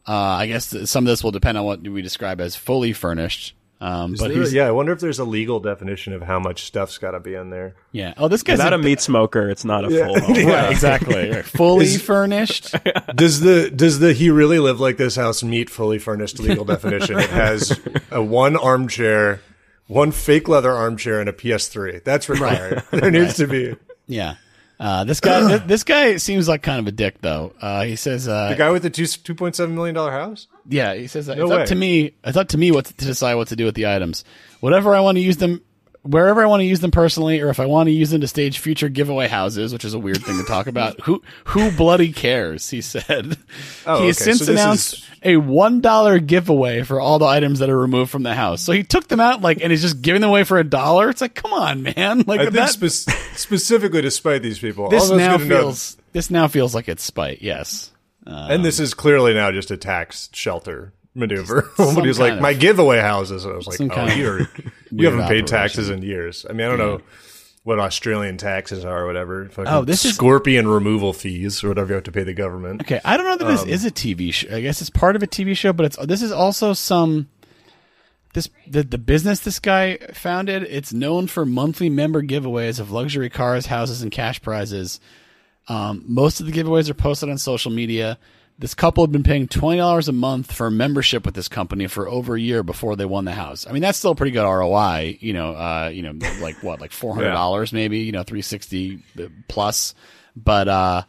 Uh, I guess some of this will depend on what we describe as fully furnished. Um, but there- he's, yeah, I wonder if there's a legal definition of how much stuff's got to be in there. yeah. Oh, this guy's not a, a meat smoker, it's not a full home. right, exactly right. fully furnished. Does the does the he really live like this house meet fully furnished legal definition? It has a one armchair, one fake leather armchair, and a PS3. That's required. There needs to be Yeah. Uh, this guy, this guy seems like kind of a dick, though. Uh, he says, uh, the guy with the two two point seven million dollar house. Yeah, he says that No it's way. up to me. It's up to me what to decide what to do with the items. Whatever I want to use them, wherever I want to use them personally, or if I want to use them to stage future giveaway houses, which is a weird thing to talk about. who who bloody cares? He said. Oh, he has okay, since so announced is- a one dollar giveaway for all the items that are removed from the house. So he took them out like, and he's just giving them away for a dollar. It's like, come on, man! Like I think that. spe- specifically to spite these people. this now to know- feels. This now feels like it's spite. Yes. and this um, is clearly now just a tax shelter maneuver. Somebody's kind like, my giveaway houses. And I was like, oh, you're, you haven't paid operation. taxes in years. I mean, I don't know what Australian taxes are or whatever. Fucking Oh, this is- scorpion removal fees or whatever you have to pay the government. Okay, I don't know that this is a TV show. I guess it's part of a TV show, but it's this is also some this the the business this guy founded. It's known for monthly member giveaways of luxury cars, houses, and cash prizes. Um, most of the giveaways are posted on social media. This couple had been paying twenty dollars a month for a membership with this company for over a year before they won the house. I mean, that's still a pretty good ROI. You know, uh, you know, like what, like four hundred dollars, maybe. You know, three sixty plus. But uh,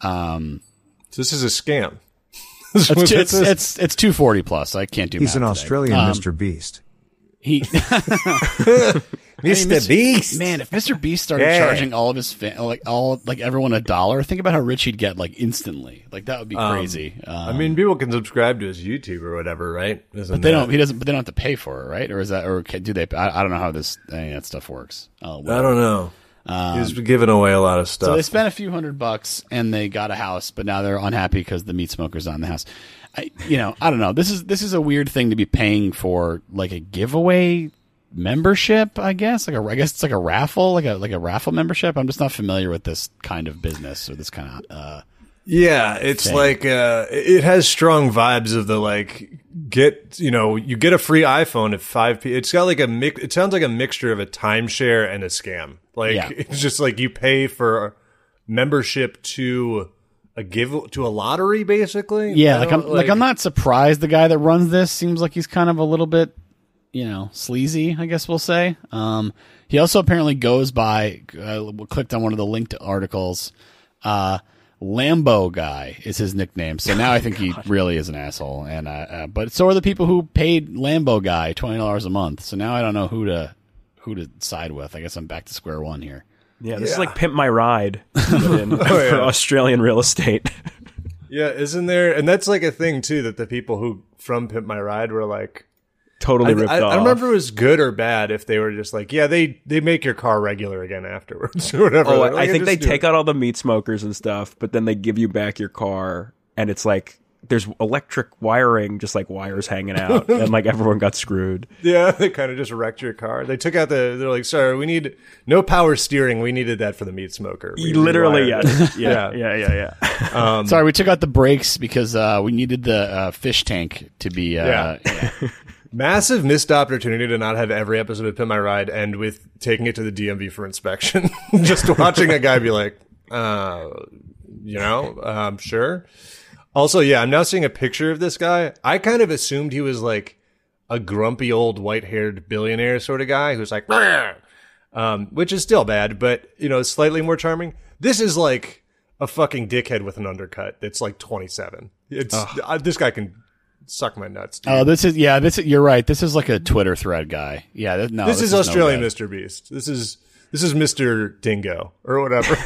um, So this is a scam. it's This it's, it's it's two forty plus. I can't do. He's an math today. Australian Um, Mr. Beast. He Mr. Mr. Beast. man, if Mr. Beast started Yeah. charging all of his fa- like all like everyone a dollar, think about how rich he'd get like instantly. Like that would be crazy. Um, I mean, people can subscribe to his YouTube or whatever, right? Isn't but they that- don't. He doesn't. But they don't have to pay for it, right? Or is that? Or can, do they? I, I don't know how this any of that stuff works. Uh, I don't know. He's giving away a lot of stuff. So they spent a few hundred bucks and they got a house, but now they're unhappy because the meat smoker's on the house. I, you know, I don't know. This is this is a weird thing to be paying for, like a giveaway membership. I guess, like a, I guess it's like a raffle, like a like a raffle membership. I'm just not familiar with this kind of business or this kind of. Uh, Yeah, it's like uh, it has strong vibes of the like get you know you get a free iPhone at five p. It's got like a mix. It sounds like a mixture of a timeshare and a scam. Like Yeah. it's just like you pay for membership to a give to a lottery, basically. yeah, like I'm don't- like, I'm not surprised. The guy that runs this seems like he's kind of a little bit, you know, sleazy. I guess we'll say. Um, he also apparently goes by. Uh, clicked on one of the linked articles. Uh, Lambo guy is his nickname. So now I think he really is an asshole. And uh, uh, but so are the people who paid Lambo guy twenty dollars a month. So now I don't know who to who to side with. I guess I'm back to square one here. Yeah, this is like Pimp My Ride in, Oh, for Australian real estate. Yeah, isn't there? And that's like a thing too that the people who from Pimp My Ride were like. Totally I, ripped I, off. I don't remember if it was good or bad. If they were just like, yeah, they they make your car regular again afterwards or whatever. Oh, Like, I think they take it. out all the meat smokers and stuff, but then they give you back your car, and it's like there's electric wiring, just like wires hanging out, and like everyone got screwed. Yeah, they kind of just wrecked your car. They took out the. They're like, sorry, we need no power steering. We needed that for the meat smoker. We Literally, rewired it." yes. yeah, yeah, yeah, yeah. Sorry, we took out the brakes because uh, we needed the uh, fish tank to be. Uh, Yeah. Massive missed opportunity to not have every episode of Pimp My Ride end with taking it to the DMV for inspection. Just watching a guy be like, uh, you know, um, sure. Also, yeah, I'm now seeing a picture of this guy. I kind of assumed he was like a grumpy old white haired billionaire sort of guy who's like, um, which is still bad, but you know, slightly more charming. This is like a fucking dickhead with an undercut that's like 27. It's uh, this guy can suck my nuts. Dude. Oh, this is yeah. This is, you're right. This is like a Twitter thread guy. Yeah, th- no, this, is no Australian good. Mr. Beast. This is this is Mr. Dingo or whatever,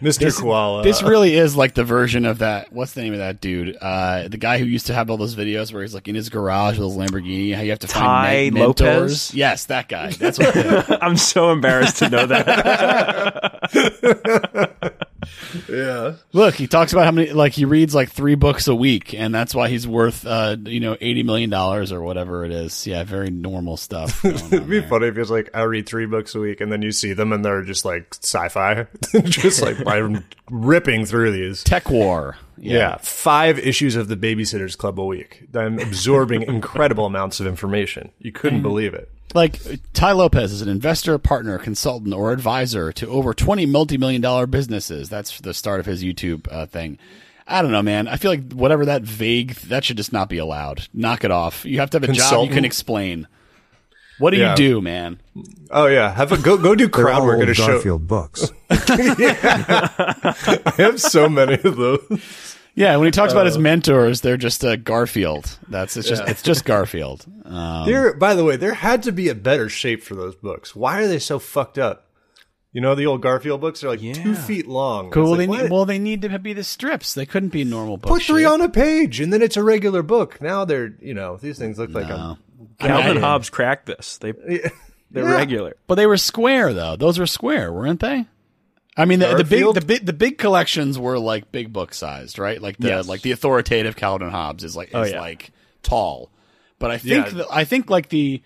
Mr. Koala. This really is like the version of that. What's the name of that dude? Uh, the guy who used to have all those videos where he's like in his garage with his Lamborghini. How you have to Tai find men- Lopez? mentors. Yes, that guy. That's what. I'm so embarrassed to know that. yeah. Look, he talks about how many like he reads like three books a week, and that's why he's worth uh you know eighty million dollars or whatever it is. Yeah, very normal stuff. It'd be there. funny if it's like I read three books a week and then you see them and they're just like sci-fi, just like I'm ripping through these. TekWar. Yeah. five issues of the Babysitters Club a week. I'm absorbing incredible amounts of information. You couldn't believe it. Like Tai Lopez is an investor, partner, consultant, or advisor to over 20 multi-million dollar businesses. That's the start of his YouTube uh, thing. I don't know, man. I feel like whatever that vague, that should just not be allowed. Knock it off. You have to have a job you can explain. What do Yeah. you do, man? Oh yeah, have a go go do crowd work at old a show. Garfield books. I have so many of those. Yeah, when he talks about Uh. his mentors, they're just uh, Garfield. That's it's just it's just Garfield. Um, There, by the way, there had to be a better shape for those books. Why are they so fucked up? You know, the old Garfield books are like two feet long. cool. It's They need, well, they need to be the strips. They couldn't be normal books. Put three on a page, and then it's a regular book. Now they're, you know, these things look like a. Calvin Hobbes cracked this. They they're Yeah. regular. But they were square though. Those were square, weren't they? I mean, the, the big, the big, the big collections were like big book sized, right? Like the Yes. like the authoritative Calvin Hobbes is like is Oh, yeah. like tall, but I think Yeah. the, I think like the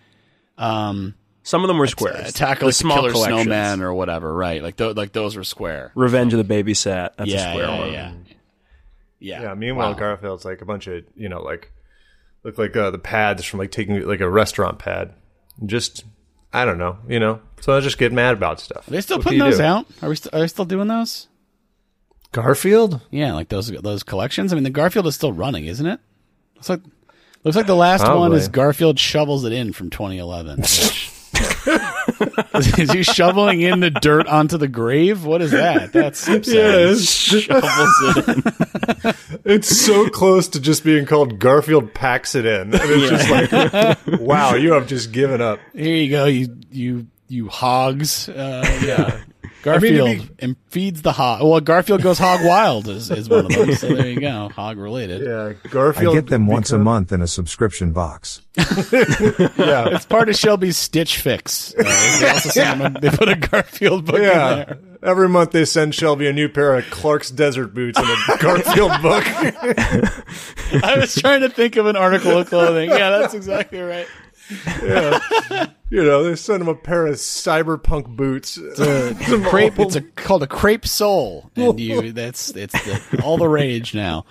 um Some of them were squares. Attack the of the small Killer. Snowman or whatever, right? Like th- like those were square. Revenge of the Babysat. That's yeah, a square yeah, one. yeah, yeah. Yeah. Meanwhile, Wow. Garfield's like a bunch of, you know, like look like uh, the pads from like taking like a restaurant pad. Just, I don't know, you know. So I just get mad about stuff. Are they still What putting those do? out? Are we st- are they still doing those? Garfield? Yeah, like those those collections. I mean, the Garfield is still running, isn't it? Looks like looks like the last one is Garfield shovels it in from 2011. is he shoveling in the dirt onto the grave? What is that? That's Yes. shovels it in. It's so close to just being called Garfield packs it in. It's just like, wow, you have just given up. Here you go, you you you hogs. Uh, yeah. Garfield I mean, to and feeds the hog. Well, Garfield goes hog wild is, is one of them. So there you go, hog related. Yeah, Garfield. I Garfield. get them once a month in a subscription box. Yeah, It's part of Shelby's Stitch Fix. Uh, they also send him a- they put a Garfield book in yeah. there. Every month they send Shelby a new pair of Clarks Desert Boots and a Garfield book. I was trying to think of an article of clothing. Yeah, that's exactly right. You know, they send him a pair of cyberpunk boots. It's a crepe. It's a, called a crepe sole, and you. That's it's the, all the rage now.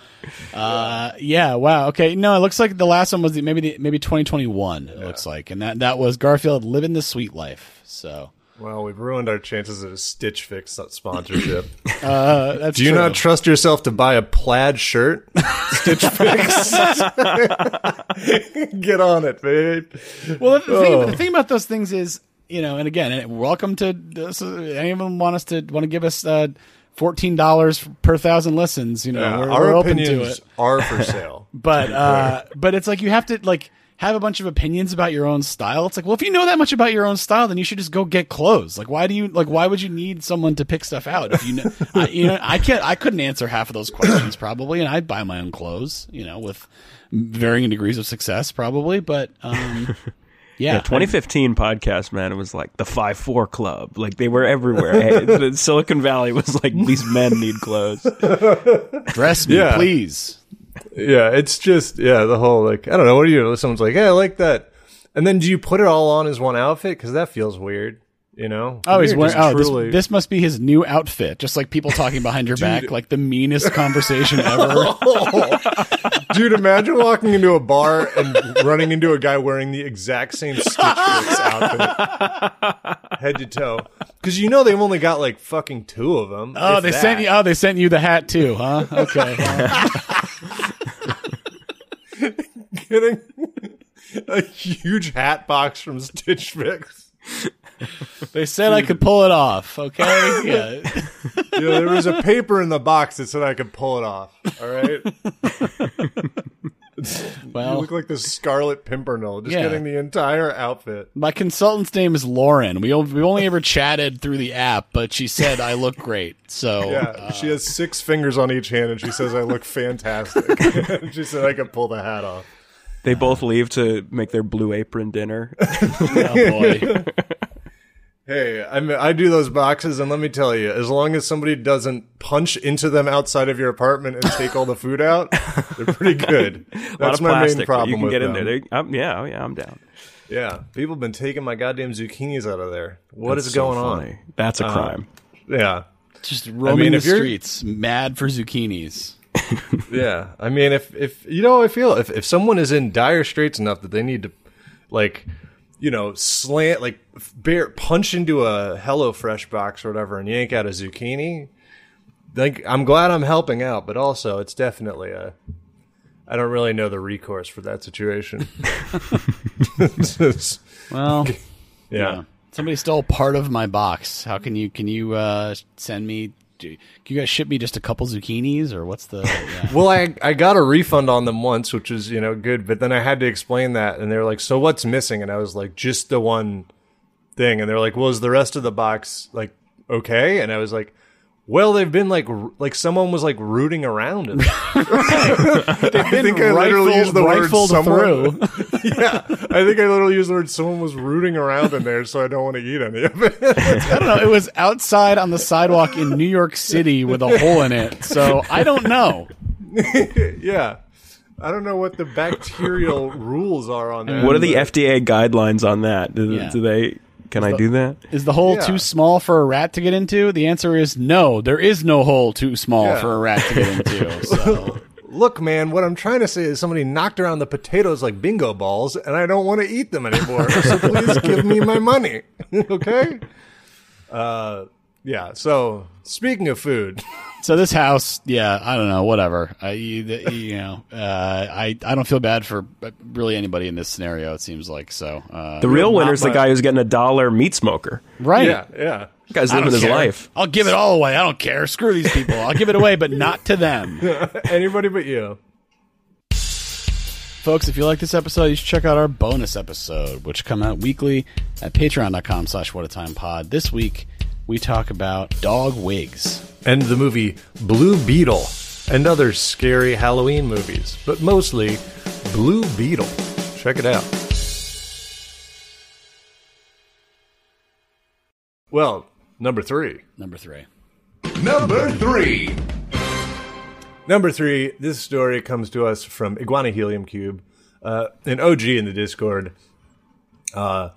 Uh, yeah. Wow. Okay. No, it looks like the last one was the, maybe the, maybe 2021. It looks like, and that that was Garfield living the sweet life. So well, we've ruined our chances of a Stitch Fix sponsorship. uh, that's Do you true. not trust yourself to buy a plaid shirt? Stitch Fix. Get on it, babe. Well, the, thing, Oh. the thing about those things is, you know, and again, welcome to this, any of them want us to want to give us uh, fourteen dollars per thousand listens. You know, Yeah, we're, our we're open to opinions it. are for sale. But uh, but it's like you have to like have a bunch of opinions about your own style. It's like, well, if you know that much about your own style, then you should just go get clothes. Like, why do you like? Why would you need someone to pick stuff out if you know? I, you know, I can't. I couldn't answer half of those questions probably, and I'd buy my own clothes. You know, with varying degrees of success probably, but um, yeah, Yeah, 2015 podcast, man, it was like the Five Four Club. Like they were everywhere. Hey, Silicon Valley was like these men need clothes. dress me, Yeah. please. Yeah, it's just yeah, the whole like I don't know. What do you? Someone's like, "Hey, I like that," and then do you put it all on as one outfit? Because that feels weird. You know? Oh, he's You're wearing. Oh, this, truly- this must be his new outfit. Just like people talking behind your back, like the meanest conversation ever. Dude, imagine walking into a bar and running into a guy wearing the exact same Stitch Fix outfit, head to toe. Because you know they've only got like fucking two of them. Oh, they that. sent you. Oh, they sent you the hat too, huh? Okay. Getting a huge hat box from Stitch Fix. they said I could pull it off. Okay. Yeah. Yeah, there was a paper in the box that said I could pull it off. All right, you look like the Scarlet Pimpernel, just Yeah. getting the entire outfit. my consultant's name is Lauren. We we only ever chatted through the app, but she said I look great. So Yeah, uh, she has six fingers on each hand, and she says I look fantastic. she said I could pull the hat off. They both leave to make their blue apron dinner. oh boy. Hey, I mean, I do those boxes, and let me tell you, as long as somebody doesn't punch into them outside of your apartment and take all the food out, they're pretty good. a lot That's of my plastic, main problem you can with get in there. They, I'm, yeah, oh yeah, I'm down. Yeah, people have been taking my goddamn zucchinis out of there. What is That's so going on? funny. That's a Uh, crime. Yeah, Just roaming if the streets, mad for zucchinis. yeah. I mean, if if you know, I feel if if someone is in dire straits enough that they need to, like, you know, slant like bear punch into a Hello Fresh box or whatever and yank out a zucchini. Like, I'm glad I'm helping out, but also it's definitely a. I don't really know the recourse for that situation. Well, yeah. Somebody stole part of my box. How can you can you uh, send me? Do- Can you guys ship me just a couple zucchinis, or what's the? Yeah. Well, I I got a refund on them once, which is you know good, but then I had to explain that, and they were like, "So what's missing?" And I was like, "Just the one thing," and they're like, "Well, is the rest of the box like okay?" And I was like. Well, they've been like like someone was like rooting around. In I think I literally used the word someone. through. yeah, I think I literally used the word someone was rooting around in there, so I don't want to eat any of it. I don't know. It was outside on the sidewalk in New York City with a hole in it. So I don't know. yeah, I don't know what the bacterial rules are on that. What are the FDA guidelines on that? Do, Yeah. do they? Can I do that? Is the hole Yeah. too small for a rat to get into? The answer is no. There is no hole too small Yeah. for a rat to get into. So Look, man, what I'm trying to say is somebody knocked around the potatoes like bingo balls, and I don't want to eat them anymore. so please give me my money. okay? Uh, yeah. So speaking of food, So this house, yeah, I don't know, whatever. I, you, you know, uh, I I don't feel bad for really anybody in this scenario. It seems like so. Uh, The real winner is the guy who's getting a dollar meat smoker. right? yeah, yeah. The Guy's living his care. life. I'll give it all away. I don't care. Screw these people. I'll give it away, but not to them. Anybody but you. Folks, if you like this episode, you should check out our bonus episode, which come out weekly at patreon.com slash what a time pod. This week, we talk about dog wigs. And the movie Blue Beetle and other scary Halloween movies, but mostly Blue Beetle. Check it out. Well, number three. Number three. Number three. Number three, this story comes to us from Iguana Helium Cube, uh, an OG in the Discord. Uh,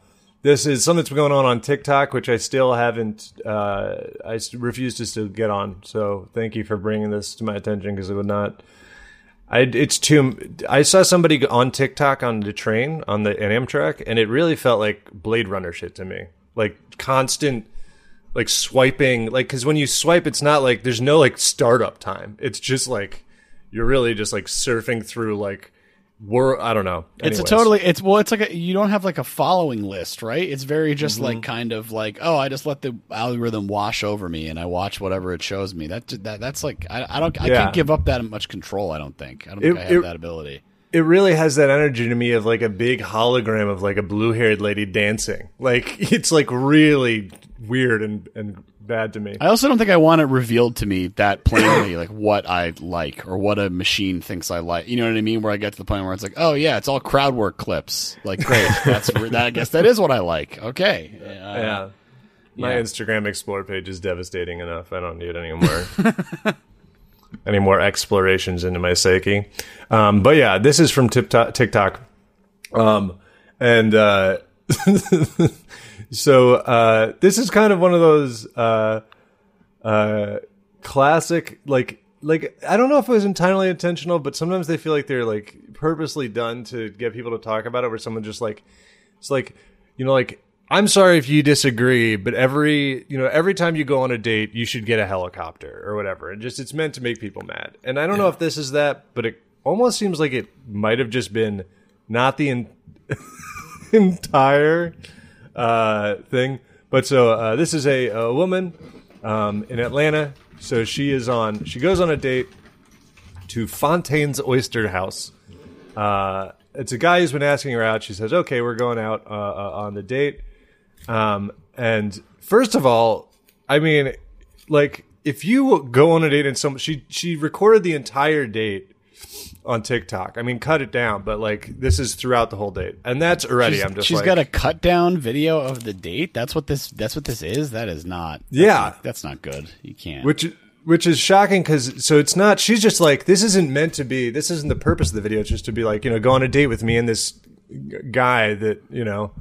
this is something that's been going on on TikTok, which I still haven't, uh, I refuse to still get on. So thank you for bringing this to my attention because it would not. I, it's too. I saw somebody on TikTok on the train on the Amtrak, and it really felt like Blade Runner shit to me. Like constant like swiping like because when you swipe it's not like there's no like startup time it's just like you're really just like surfing through like we're i don't know It's a totally, it's, well, it's like a, you don't have like a following list, right? It's very just Mm-hmm. like kind of like, oh, I just let the algorithm wash over me and I watch whatever it shows me. That, that that's like, I, I don't, I Yeah. can't give up that much control. I don't think. I don't It- think I have it- that ability. It really has that energy to me of like a big hologram of like a blue-haired lady dancing like it's like really weird and and bad to me I also don't think I want it revealed to me that plainly, like what I like or what a machine thinks I like. You know what I mean? Where I get to the point where it's like, oh yeah, it's all crowd work clips. Like, great, that's that. I guess that is what I like. Okay, Uh, yeah my yeah. instagram explore page is devastating enough i don't need any more any more explorations into my psyche um, but yeah this is from TikTok. Um, and uh, so uh, this is kind of one of those uh, uh, classic, like, like I don't know if it was entirely intentional, but sometimes they feel like they're like purposely done to get people to talk about it. Where someone just like, it's like, you know, like I'm sorry if you disagree, but every you know every time you go on a date, you should get a helicopter or whatever. And just it's meant to make people mad. And I don't know if this is that, but it almost seems like it might have just been not the in- entire uh, thing. But so uh, this is a, a woman um, in Atlanta. So she is on. She goes on a date to Fontaine's Oyster House. Uh, it's a guy who's been asking her out. She says, "Okay, we're going out uh, uh, on the date." Um, and first of all, I mean, like if you go on a date and some she she recorded the entire date on TikTok. I mean, cut it down, but like this is throughout the whole date, and that's already. She's, I'm just she's like, got a cut down video of the date. That's what this. That's what this is. That is not. that's Yeah. not- that's not good. You can't. which which is shocking because so it's not. She's just like this isn't meant to be. This isn't the purpose of the video. It's just to be like you know go on a date with me and this guy that you know.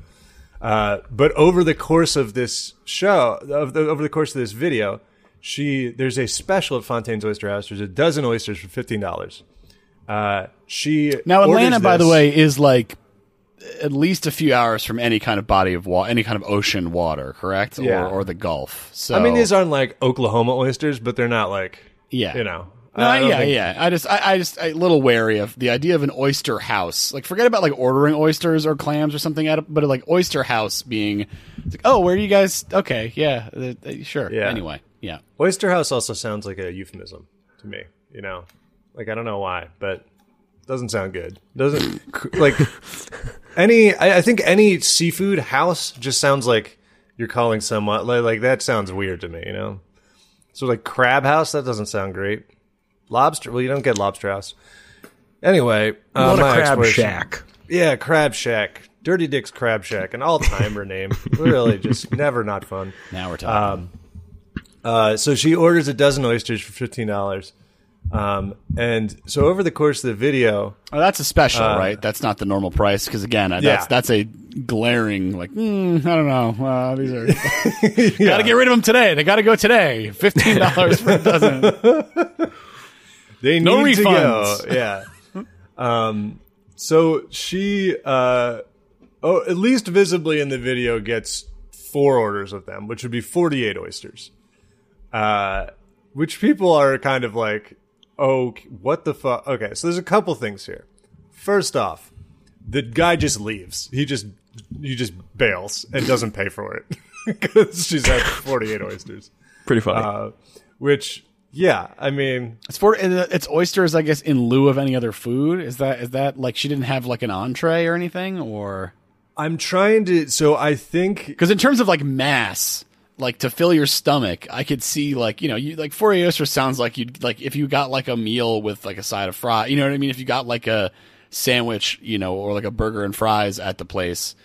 Uh, but over the course of this show, of the, over the course of this video, she there's a special at Fontaine's Oyster House. There's a dozen oysters for fifteen dollars. Uh, she now Atlanta, by the way, is like at least a few hours from any kind of body of water, any kind of ocean water, correct? Yeah. Or, or the Gulf. So I mean, these aren't like Oklahoma oysters, but they're not like yeah, you know. No, I yeah, think- yeah. I just, I, I just, a little wary of the idea of an oyster house. Like, forget about like ordering oysters or clams or something at it, but like oyster house being, it's like, oh, where do you guys? Okay, yeah, uh, uh, sure. Yeah. Anyway, yeah. Oyster House also sounds like a euphemism to me. You know, like I don't know why, but it doesn't sound good. Doesn't like any. I, I think any seafood house just sounds like you're calling someone like, like that sounds weird to me. You know, so like crab house that doesn't sound great. Lobster. Well, you don't get lobster house. Anyway, uh, What a my crab shack. Yeah, Crab Shack. Dirty Dick's Crab Shack, an all-timer name. Really, just never not fun. Now we're talking. Um, Uh, so she orders a dozen oysters for fifteen dollars, um, and so over the course of the video, oh, that's a special, right? That's not the normal price because again, uh, that's Yeah. that's a glaring like, mm, I don't know. Uh, these are got to get rid of them today. They got to go today. Fifteen dollars for a dozen. they No need to go. Yeah. Um, so she, uh, oh, at least visibly in the video, gets four orders of them, which would be forty-eight oysters. Uh, which people are kind of like, oh, what the fuck? Okay, so there's a couple things here. First off, the guy just leaves. He just he just bails and doesn't pay for it because she's had 48 oysters. Pretty funny. Uh, which, yeah, I mean, It's for uh, it's oysters, I guess, in lieu of any other food. Is that is that like she didn't have like an entree or anything, or I'm trying to. So I think because in terms of like mass, like to fill your stomach, I could see like you know you like four oysters sounds like you'd like if you got like a meal with like a side of fry, you know what I mean? If you got like a sandwich, you know, or like a burger and fries at the place.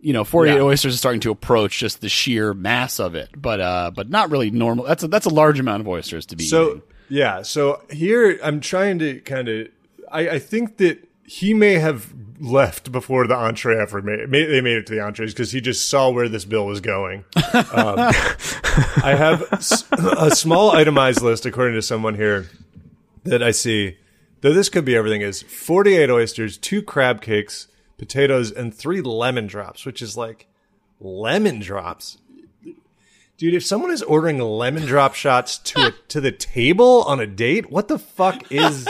You know, forty-eight Yeah. oysters is starting to approach just the sheer mass of it, but uh, but not really normal. That's a that's a large amount of oysters to be. So eating. yeah, so here I'm trying to kind of. I, I think that he may have left before the entree effort made. May, they made it to the entrees because he just saw where this bill was going. Um, I have a small itemized list according to someone here that I see. Though this could be everything is 48 oysters, two crab cakes, potatoes, and three lemon drops, which is like lemon drops. Dude, if someone is ordering lemon drop shots to a, to the table on a date, what the fuck is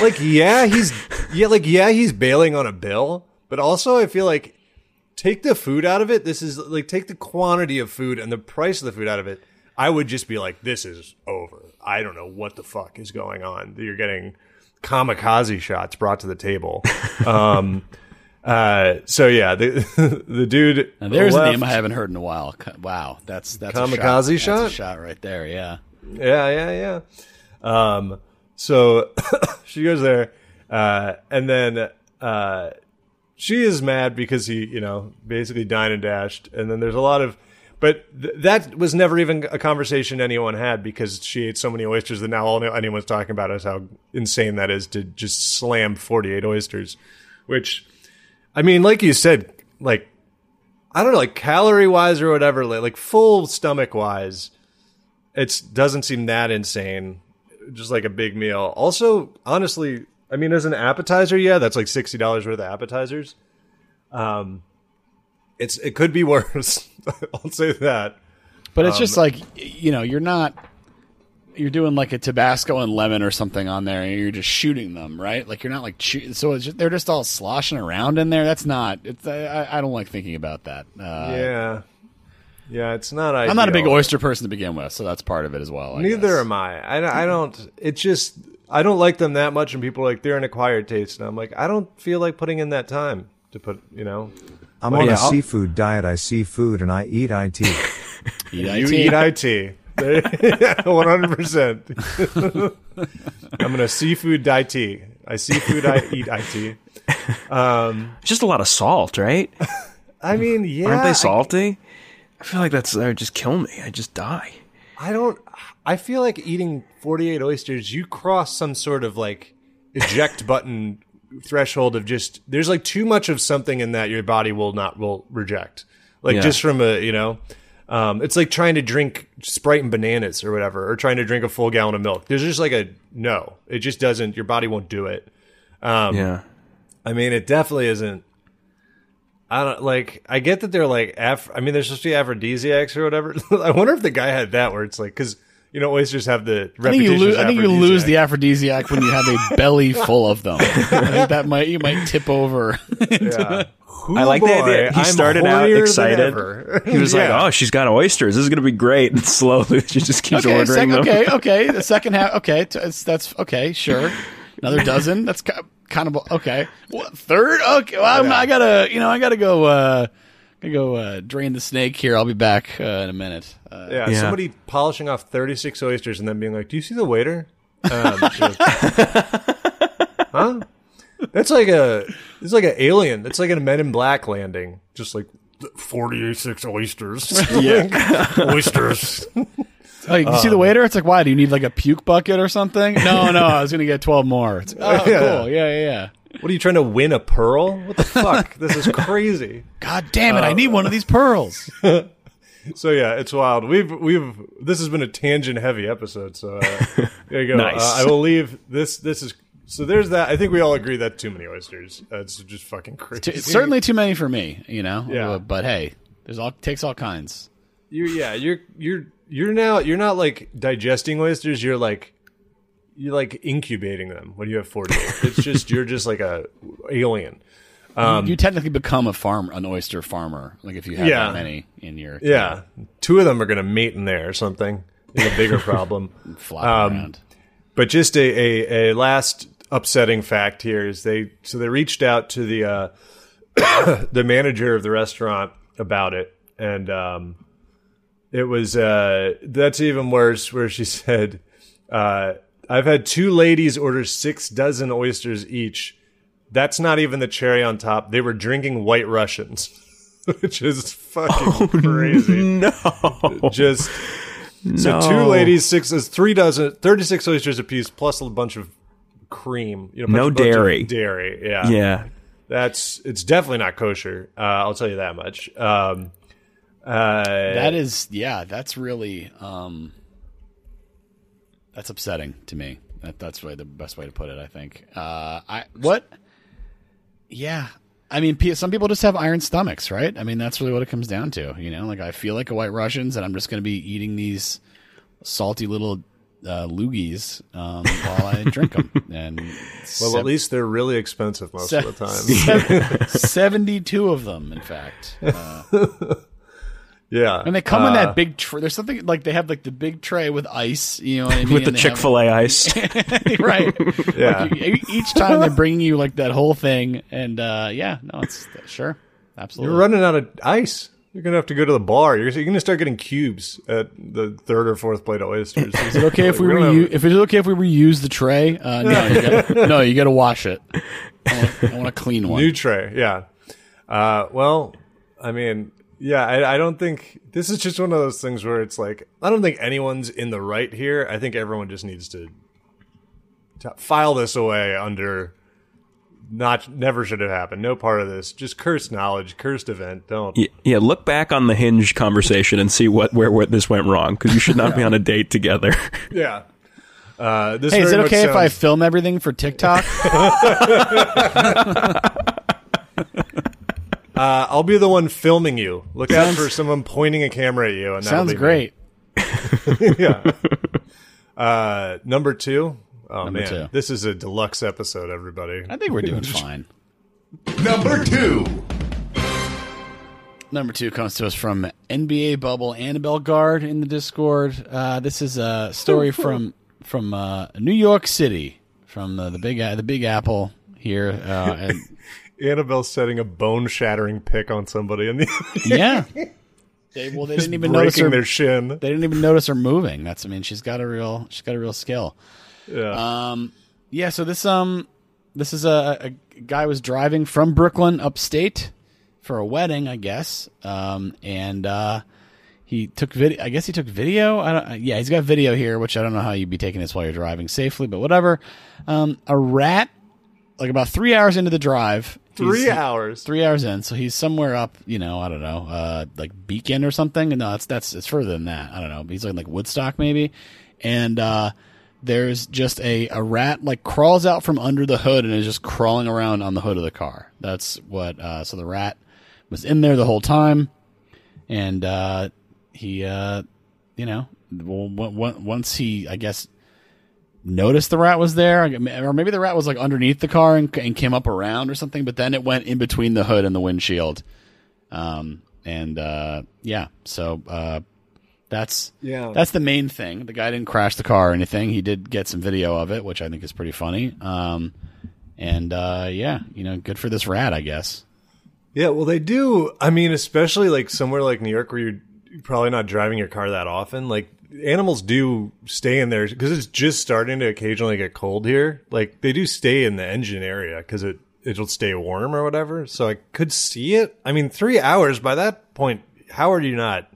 like? Yeah, he's yeah, like yeah, he's bailing on a bill, but also I feel like take the food out of it. This is like take the quantity of food and the price of the food out of it. I would just be like, this is over. I don't know what the fuck is going on. You're getting kamikaze shots brought to the table. um, uh, so yeah, the the dude. Now, there's a name I haven't heard in a while. Wow, that's that's a Kamikaze shot. shot? That's a shot right there. Yeah. Yeah, yeah, yeah. Um, so she goes there, uh, and then uh, she is mad because he, you know, basically dined and dashed. And then there's a lot of, but th- that was never even a conversation anyone had because she ate so many oysters that now all anyone's talking about is how insane that is to just slam 48 oysters, which, I mean, like you said, like I don't know, like calorie wise or whatever, like, full stomach wise, it doesn't seem that insane. Just like a big meal. Also, honestly, I mean, as an appetizer, yeah, that's like sixty dollars worth of appetizers. Um, it's it could be worse. I'll say that. But it's just like you know, you're not you're doing like a Tabasco and lemon or something on there, and you're just shooting them, right? Like you're not like so it's just, they're just all sloshing around in there. That's not. It's I, I don't like thinking about that. Uh, yeah, yeah, it's not. I'm not a big oyster person to begin with, so that's part of it as well. I Neither guess. am I. I. don't- I don't. It's just I don't like them that much, and people are like they're an acquired taste, and I'm like I don't feel like putting in that time to put. You know, I'm Well, on yeah, a I'll- seafood diet. I see food and I eat IT. Eat you IT. eat IT. One hundred percent. I'm gonna seafood IT. I seafood. I eat IT. Um, it's just a lot of salt, right? I mean, yeah. Aren't they salty? I feel like that's that would just kill me. I just die. I don't. I feel like eating 48 oysters, you cross some sort of like eject button threshold of just there's like too much of something in that your body will not will reject. Like Yeah. just from a you know, um, it's like trying to drink Sprite and bananas or whatever, or trying to drink a full gallon of milk. There's just like a no. It just doesn't. Your body won't do it. Um, yeah. I mean, it definitely isn't. I don't like. I get that they're like. Af- I mean, they're supposed to be aphrodisiacs or whatever. I wonder if the guy had that where it's like because you know oysters have the. I think you reputation lose. I think you lose the aphrodisiac. aphrodisiac when you have a belly full of them. I think that might you might tip over. Yeah. I like the idea. He I'm started out excited. He was Yeah. like, "Oh, she's got oysters. This is gonna be great." And slowly, she just keeps okay, ordering sec- them. okay, okay. The second half. Okay, t- that's okay. Sure, another dozen. That's kind of okay. What third? Okay, well, I'm, I gotta. You know, I gotta go. Uh, gotta go uh, drain the snake here. I'll be back uh, in a minute. Uh, Yeah, Yeah. somebody polishing off 36 oysters and then being like, "Do you see the waiter?" Um, just- huh? That's like a it's like an alien. It's like a Men in Black landing. Just like 46 oysters. Yeah, oysters. Oh, you see the waiter? It's like, why? Do you need like a puke bucket or something? No, no. I was gonna get twelve more. It's, oh, Yeah. cool. Yeah, yeah, yeah. What are you trying to win a pearl? What the fuck? this is crazy. God damn it! I need one of these pearls. So yeah, it's wild. We've we've this has been a tangent heavy episode. So uh, there you go. Nice. Uh, I will leave this. This is so. There's that. I think we all agree that too many oysters. Uh, it's just fucking crazy. It's certainly too many for me, you know. Yeah. Uh, but hey, there's all takes all kinds. you yeah. You're you're you're now you're not like digesting oysters. You're like you're like incubating them when you have 48. it's just you're just like a alien. you technically become a farm, an oyster farmer, like if you have Yeah. that many in your Yeah, two of them are gonna mate in there or something. It's a bigger problem. flopping Um, around. But just a, a, a last upsetting fact here is they so they reached out to the uh, the manager of the restaurant about it, and um, it was uh, that's even worse. Where she said, uh, "I've had two ladies order six dozen oysters each. That's not even the cherry on top. They were drinking White Russians." Which is fucking crazy. No, Just so two ladies, six is three dozen, thirty six oysters apiece, plus a bunch of cream. You know, No bunch- bunch of dairy. Dairy, yeah, yeah. That's it's definitely not kosher. Uh, I'll tell you that much. Um, uh, That is, yeah, that's really, um, that's upsetting to me. That, that's really the best way to put it. I think. Uh, I what? Yeah, I mean, some people just have iron stomachs, right? I mean, that's really what it comes down to. You know, like I feel like a White Russians, and I'm just going to be eating these salty little uh, loogies um, while I drink them. And well, sev- at least they're really expensive most se- of the time. sev- seventy-two of them, in fact. Uh, yeah, And they come in Uh, that big tray. There's something like they have like the big tray with ice, you know what I mean? With the And they have- Chick Fil A ice. right? Yeah. Like, e- each time they're bringing you like that whole thing, and uh, yeah, no, it's sure, absolutely. You're running out of ice. You're gonna have to go to the bar. You're, you're gonna start getting cubes at the third or fourth plate of oysters. Is it okay if we don't have- reuse? If it's okay if we reuse the tray? Uh, no, you gotta, no, you got to wash it. I want, I want a clean one. New tray, yeah. Uh, well, I mean, yeah, I, I don't think this is just one of those things where it's like I don't think anyone's in the right here. I think everyone just needs to, to file this away under not never should have happened. No part of this. Just cursed knowledge, cursed event. Don't. Y- Yeah, look back on the hinge conversation and see what where, where this went wrong because you should not be on a date together. Yeah. Uh, this Hey, is it very much okay if I film everything for TikTok? Uh, I'll be the one filming you. Look out for someone pointing a camera at you. And that'll Sounds be me. great. yeah. Uh, number two. Oh Number man, two. this is a deluxe episode. Everybody. I think we're doing fine. Number two. Number two comes to us from NBA bubble Annabelle Guard in the Discord. Uh, this is a story from from uh, New York City, from the, the big the Big Apple here. Uh, and Annabelle setting a bone-shattering pick on somebody, and the yeah, they, well, they just didn't even notice her. their shin. They didn't even notice her moving. That's I mean, she's got a real she's got a real skill. Yeah. Um, yeah. So this um, this is a, a guy was driving from Brooklyn upstate for a wedding, I guess. Um, and uh, he took video. I guess he took video. I don't. Yeah, he's got video here, which I don't know how you'd be taking this while you're driving safely, but whatever. Um, a rat, like about three hours into the drive. Three hours. Three hours in, so he's somewhere up, you know, I don't know, uh, like Beacon or something. No, that's that's it's further than that. I don't know. He's like like Woodstock maybe, and uh, there's just a a rat like crawls out from under the hood and is just crawling around on the hood of the car. That's what. Uh, so the rat was in there the whole time, and uh, he, uh, you know, well, once he, I guess, noticed the rat was there, or maybe the rat was like underneath the car and, and came up around or something. But then it went in between the hood and the windshield, um, and uh, yeah, so uh, that's Yeah. that's the main thing. The guy didn't crash the car or anything. He did get some video of it, which I think is pretty funny. Um, and uh, yeah, you know, good for this rat, I guess. Yeah, well, they do. I mean, especially like somewhere like New York where you're probably not driving your car that often. Like animals do stay in there because it's just starting to occasionally get cold here. Like they do stay in the engine area because it it'll stay warm or whatever. So I could see it. I mean, three hours by that point. How are you not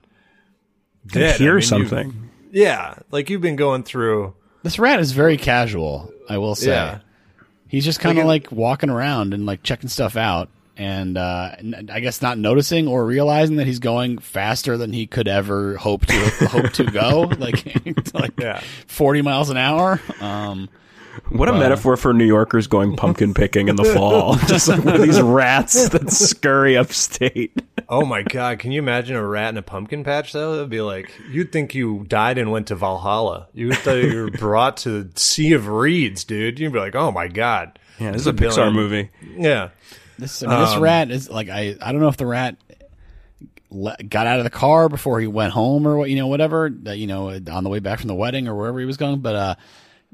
dead? I Hear mean, something. Yeah, like you've been going through. This rat is very casual, I will say. Yeah. He's just kind of Like like walking around and like checking stuff out, and uh, n- I guess not noticing or realizing that he's going faster than he could ever hope to hope to go, like like Yeah. forty miles an hour. Um, What a metaphor for New Yorkers going pumpkin picking in the fall. Just like one of these rats that scurry upstate. Oh my god, can you imagine a rat in a pumpkin patch though? That'd be like you'd think you died and went to Valhalla. You thought you were brought to the Sea of Reeds, dude. You'd be like, oh my god. Yeah, this is a Villain. Pixar movie. Yeah. This I mean, this rat is like I I don't know if the rat le- got out of the car before he went home or what you know whatever that you know on the way back from the wedding or wherever he was going, but uh.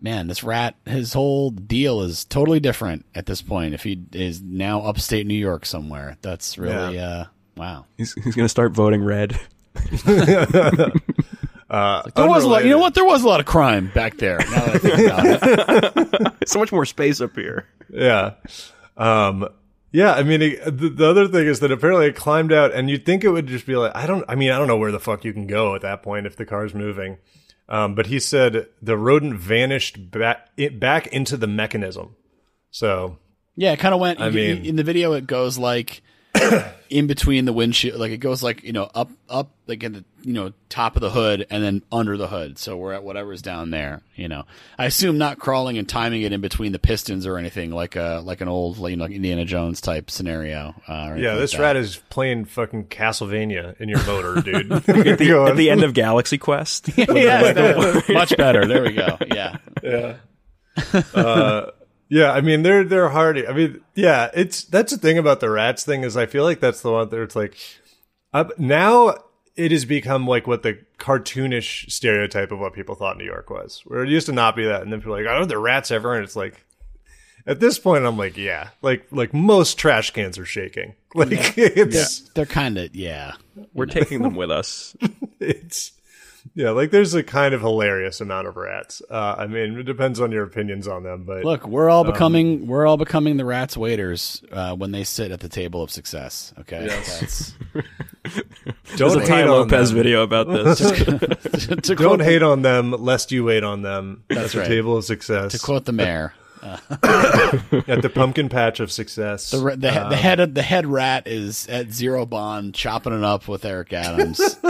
Man, this rat, his whole deal is totally different at this point. If he is now upstate New York somewhere, that's really, Yeah. uh, wow. He's, he's going to start voting red. There was a lot, you know what? There was a lot of crime back there. Now that I think about it. so much more space up here. Yeah. Um yeah, I mean, it, the, the other thing is that apparently it climbed out, and you'd think it would just be like, I don't, I mean, I don't know where the fuck you can go at that point if the car's moving. Um, but he said the rodent vanished back, it, back into the mechanism. So, Yeah, it kind of went. I mean- in the video, it goes like in between the windshield, like it goes like you know up, up, like at the you know top of the hood, and then under the hood. So we're at whatever's down there. You know, I assume not crawling and timing it in between the pistons or anything like a like an old you know, like Indiana Jones type scenario. Uh, yeah, this that. rat is playing fucking Castlevania in your motor, dude. At the, at the end of Galaxy Quest. Yes, that- much better. There we go. Yeah. Yeah, I mean they're they're hardy. I mean, yeah, it's that's the thing about the rats thing is I feel like that's the one that it's like up now it has become like what the cartoonish stereotype of what people thought New York was. Where it used to not be that, and then people are like, "Oh, there are rats ever," and it's like. At this point, I'm like, yeah, like like most trash cans are shaking. Like it's They're kind of yeah. We're taking them with us. it's yeah, like there's a kind of hilarious amount of rats. Uh, I mean, it depends on your opinions on them, but Look, we're all becoming we're all becoming the rats waiters uh, when they sit at the table of success. Okay, That's, There's don't a hate Tai on Lopez them. video about this. to Don't quote, hate on them lest you wait on them. That's That's a right. table of success. to quote the mayor. At the pumpkin patch of success. The, the, he- the head of the head rat is at zero bond, chopping it up with Eric Adams.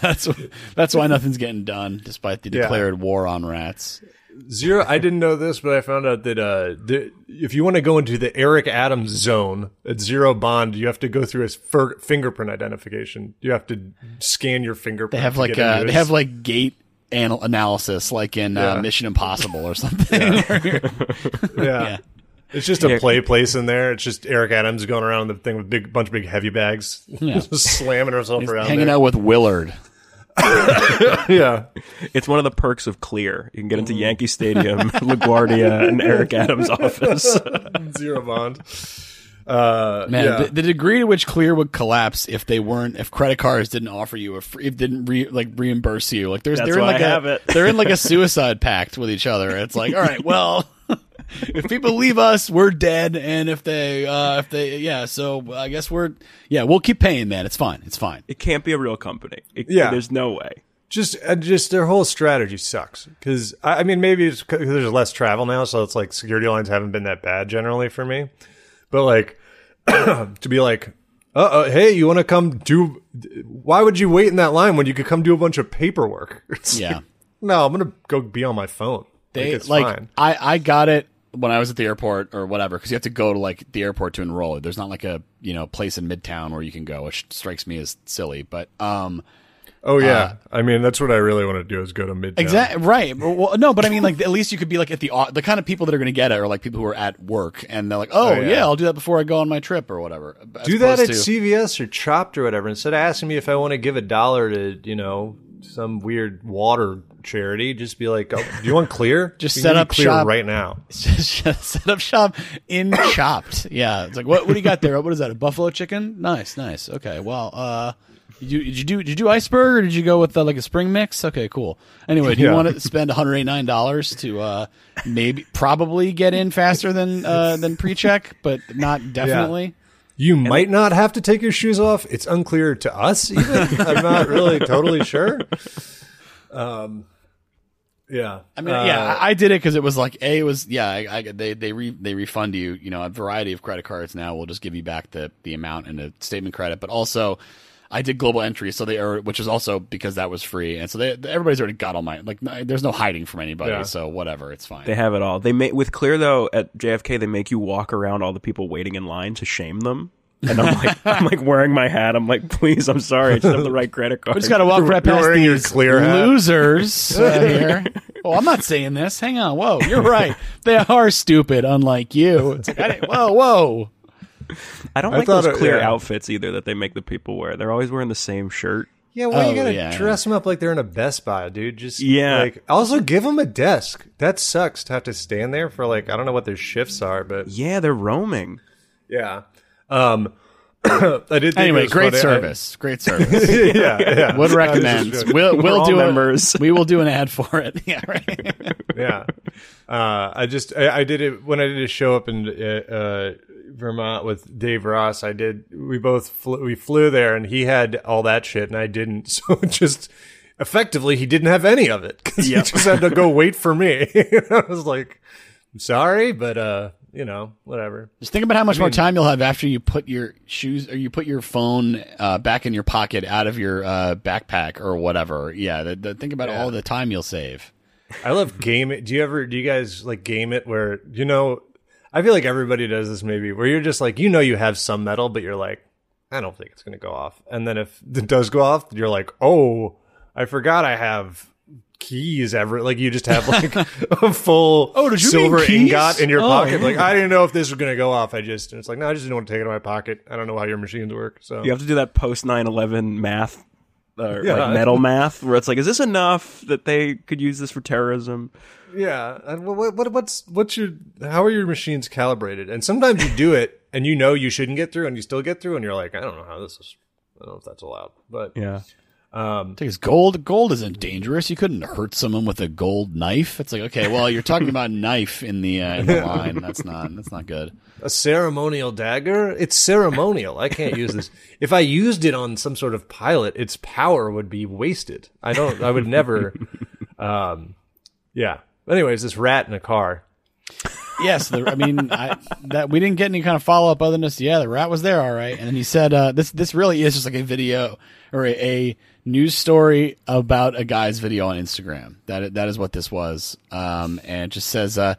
that's that's why nothing's getting done, despite the Yeah. declared war on rats. Zero. I didn't know this, but I found out that uh, the, if you want to go into the Eric Adams zone at zero bond, you have to go through his fir- fingerprint identification. You have to scan your fingerprint. They have like uh, they his- have like gait anal- analysis, like in uh, Mission Impossible or something. yeah. yeah. It's just a play place in there. It's just Eric Adams going around the thing with big bunch of big heavy bags, just slamming herself around. Hanging there. out with Willard. yeah. It's one of the perks of Clear. You can get into Yankee Stadium, LaGuardia, and Eric Adams' office. Zero bond. Uh, Man, yeah. the, the degree to which Clear would collapse if they weren't, if credit cards didn't offer you a free, if didn't re, like reimburse you, like there's That's they're in like I a have it. they're in like a suicide pact with each other. It's like, all right, well, if people leave us, we're dead, and if they, uh, if they, yeah, so I guess we're, yeah, we'll keep paying, man. It's fine, it's fine. It can't be a real company. It, Yeah. There's no way. just uh, just their whole strategy sucks because I, I mean maybe it's because there's less travel now so it's like security lines haven't been that bad generally for me but like to be like uh oh hey you want to come do why would you wait in that line when you could come do a bunch of paperwork It's Yeah. like, no i'm gonna go be on my phone They like, it's like fine I I got it when I was at the airport or whatever because you have to go to like the airport to enroll. There's not like a you know place in Midtown where you can go, which strikes me as silly. But um, oh yeah i mean that's what i really want to do is go to midtown exactly right. Well, no, but I mean like at least you could be like at the the kind of people that are going to get it are like people who are at work and they're like, oh, Oh, yeah. yeah. I'll do that before I go on my trip or whatever. Do that at to- CVS or Chopt or whatever. Instead of asking me if I want to give a dollar to, you know, some weird water charity, just be like, oh, "Do you want clear? Just set can give you up clear shop. right now." set up shop in Chopt. Yeah, it's like what what do you got there? What is that? A buffalo chicken? Nice, nice. Okay, well, uh, you did you do did you do iceberg or did you go with uh, like a spring mix? Okay, cool. Anyway, do you Yeah. want to spend one hundred eighty nine dollars to uh, maybe probably get in faster than uh, than pre check, but not definitely. You might not have to take your shoes off. It's unclear to us. Even I'm not really totally sure. Um, yeah. I mean, Uh, yeah, I, I did it because it was like a it was yeah. I, I they they re, they refund you. You know, a variety of credit cards now will just give you back the the amount and a statement credit, but also. I did global entry, so they are, which is also because that was free, and so they, everybody's already got all my like. There's no hiding from anybody, Yeah. so whatever, it's fine. They have it all. They make with Clear though at JFK. They make you walk around all the people waiting in line to shame them. And I'm like, I'm like wearing my hat. I'm like, please, I'm sorry, I just have the right credit card. We just got to walk right You're past wearing your these clear losers uh, here. Oh, I'm not saying this. Hang on. Whoa, you're right. They are stupid, unlike you. It's like, whoa, whoa. I don't I like thought those it- clear yeah. outfits either that they make the people wear. They're always wearing the same shirt. Yeah, why Oh, you gotta yeah. dress them up like they're in a Best Buy, dude? Just Yeah. Like, also give them a desk. That sucks to have to stand there for like I don't know what their shifts are, but Yeah, they're roaming. yeah. Um, I did. Think Anyway, great funny. I- service. Great service. yeah, yeah. Would recommend. just. We'll, we'll do members. A, we will do an ad for it. Yeah, right. yeah. Uh, I just I, I did it when I did a show up in uh, uh, Vermont with Dave Ross. I did. We both flew, we flew there, and he had all that shit, and I didn't. So just effectively, he didn't have any of it because he just had to go wait for me. I was like, I'm sorry, but uh, you know, whatever. Just think about how much more time you'll have after you put your shoes or you put your phone uh, back in your pocket out of your uh, backpack or whatever. Yeah, the, the, think about all the time you'll save. I love game it. Do you ever? Do you guys like game it? Where you know, I feel like everybody does this. Maybe where you're just like, you know, you have some metal, but you're like, I don't think it's gonna go off. And then if it does go off, you're like, oh, I forgot I have keys ever like you just have like a full Oh, did you silver ingot in your Oh. pocket like i didn't know if this was going to go off i just and it's like no i just didn't want to take it in my pocket i don't know how your machines work so You have to do that post 9/11 math, Yeah. like metal math, where it's like, is this enough that they could use this for terrorism? Yeah, and what, what what's what's your how are your machines calibrated? And sometimes you do it and you know you shouldn't get through and you still get through and you're like, I don't know how this is. I don't know if that's allowed, but Yeah. Because gold, gold isn't dangerous. You couldn't hurt someone with a gold knife. It's like okay, well, you're talking about knife in the uh, in the line. That's not that's not good. a ceremonial dagger, it's ceremonial. I can't use this. If I used it on some sort of pilot, its power would be wasted. I don't. I would never. Um, yeah. Anyways, this rat in a car. yes, the, I mean I, that we didn't get any kind of follow up other than just yeah, the rat was there, all right. And then he said, uh, "This this really is just like a video or a, a news story about a guy's video on Instagram. That that is what this was. Um, and it just says, uh,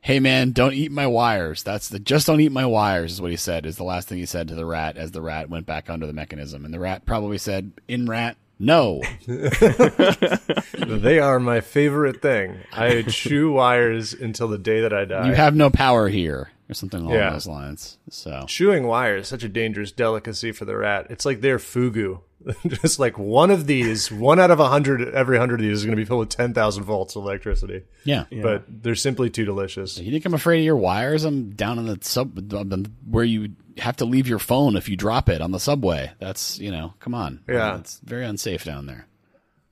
"Hey man, don't eat my wires." That's the just don't eat my wires is what he said. Is the last thing he said to the rat as the rat went back under the mechanism, and the rat probably said, "In rat." No, They are my favorite thing. I chew wires until the day that I die. you have no power here, or something along Yeah. those lines. So Chewing wire is such a dangerous delicacy for the rat. It's like their fugu. Just like one of these, one out of a hundred, every hundred of these is going to be filled with 10,000 volts of electricity. yeah. But they're simply too delicious. You think I'm afraid of your wires? I'm down in the sub where you have to leave your phone if you drop it on the subway. That's you know, come on. Yeah. it's very unsafe down there.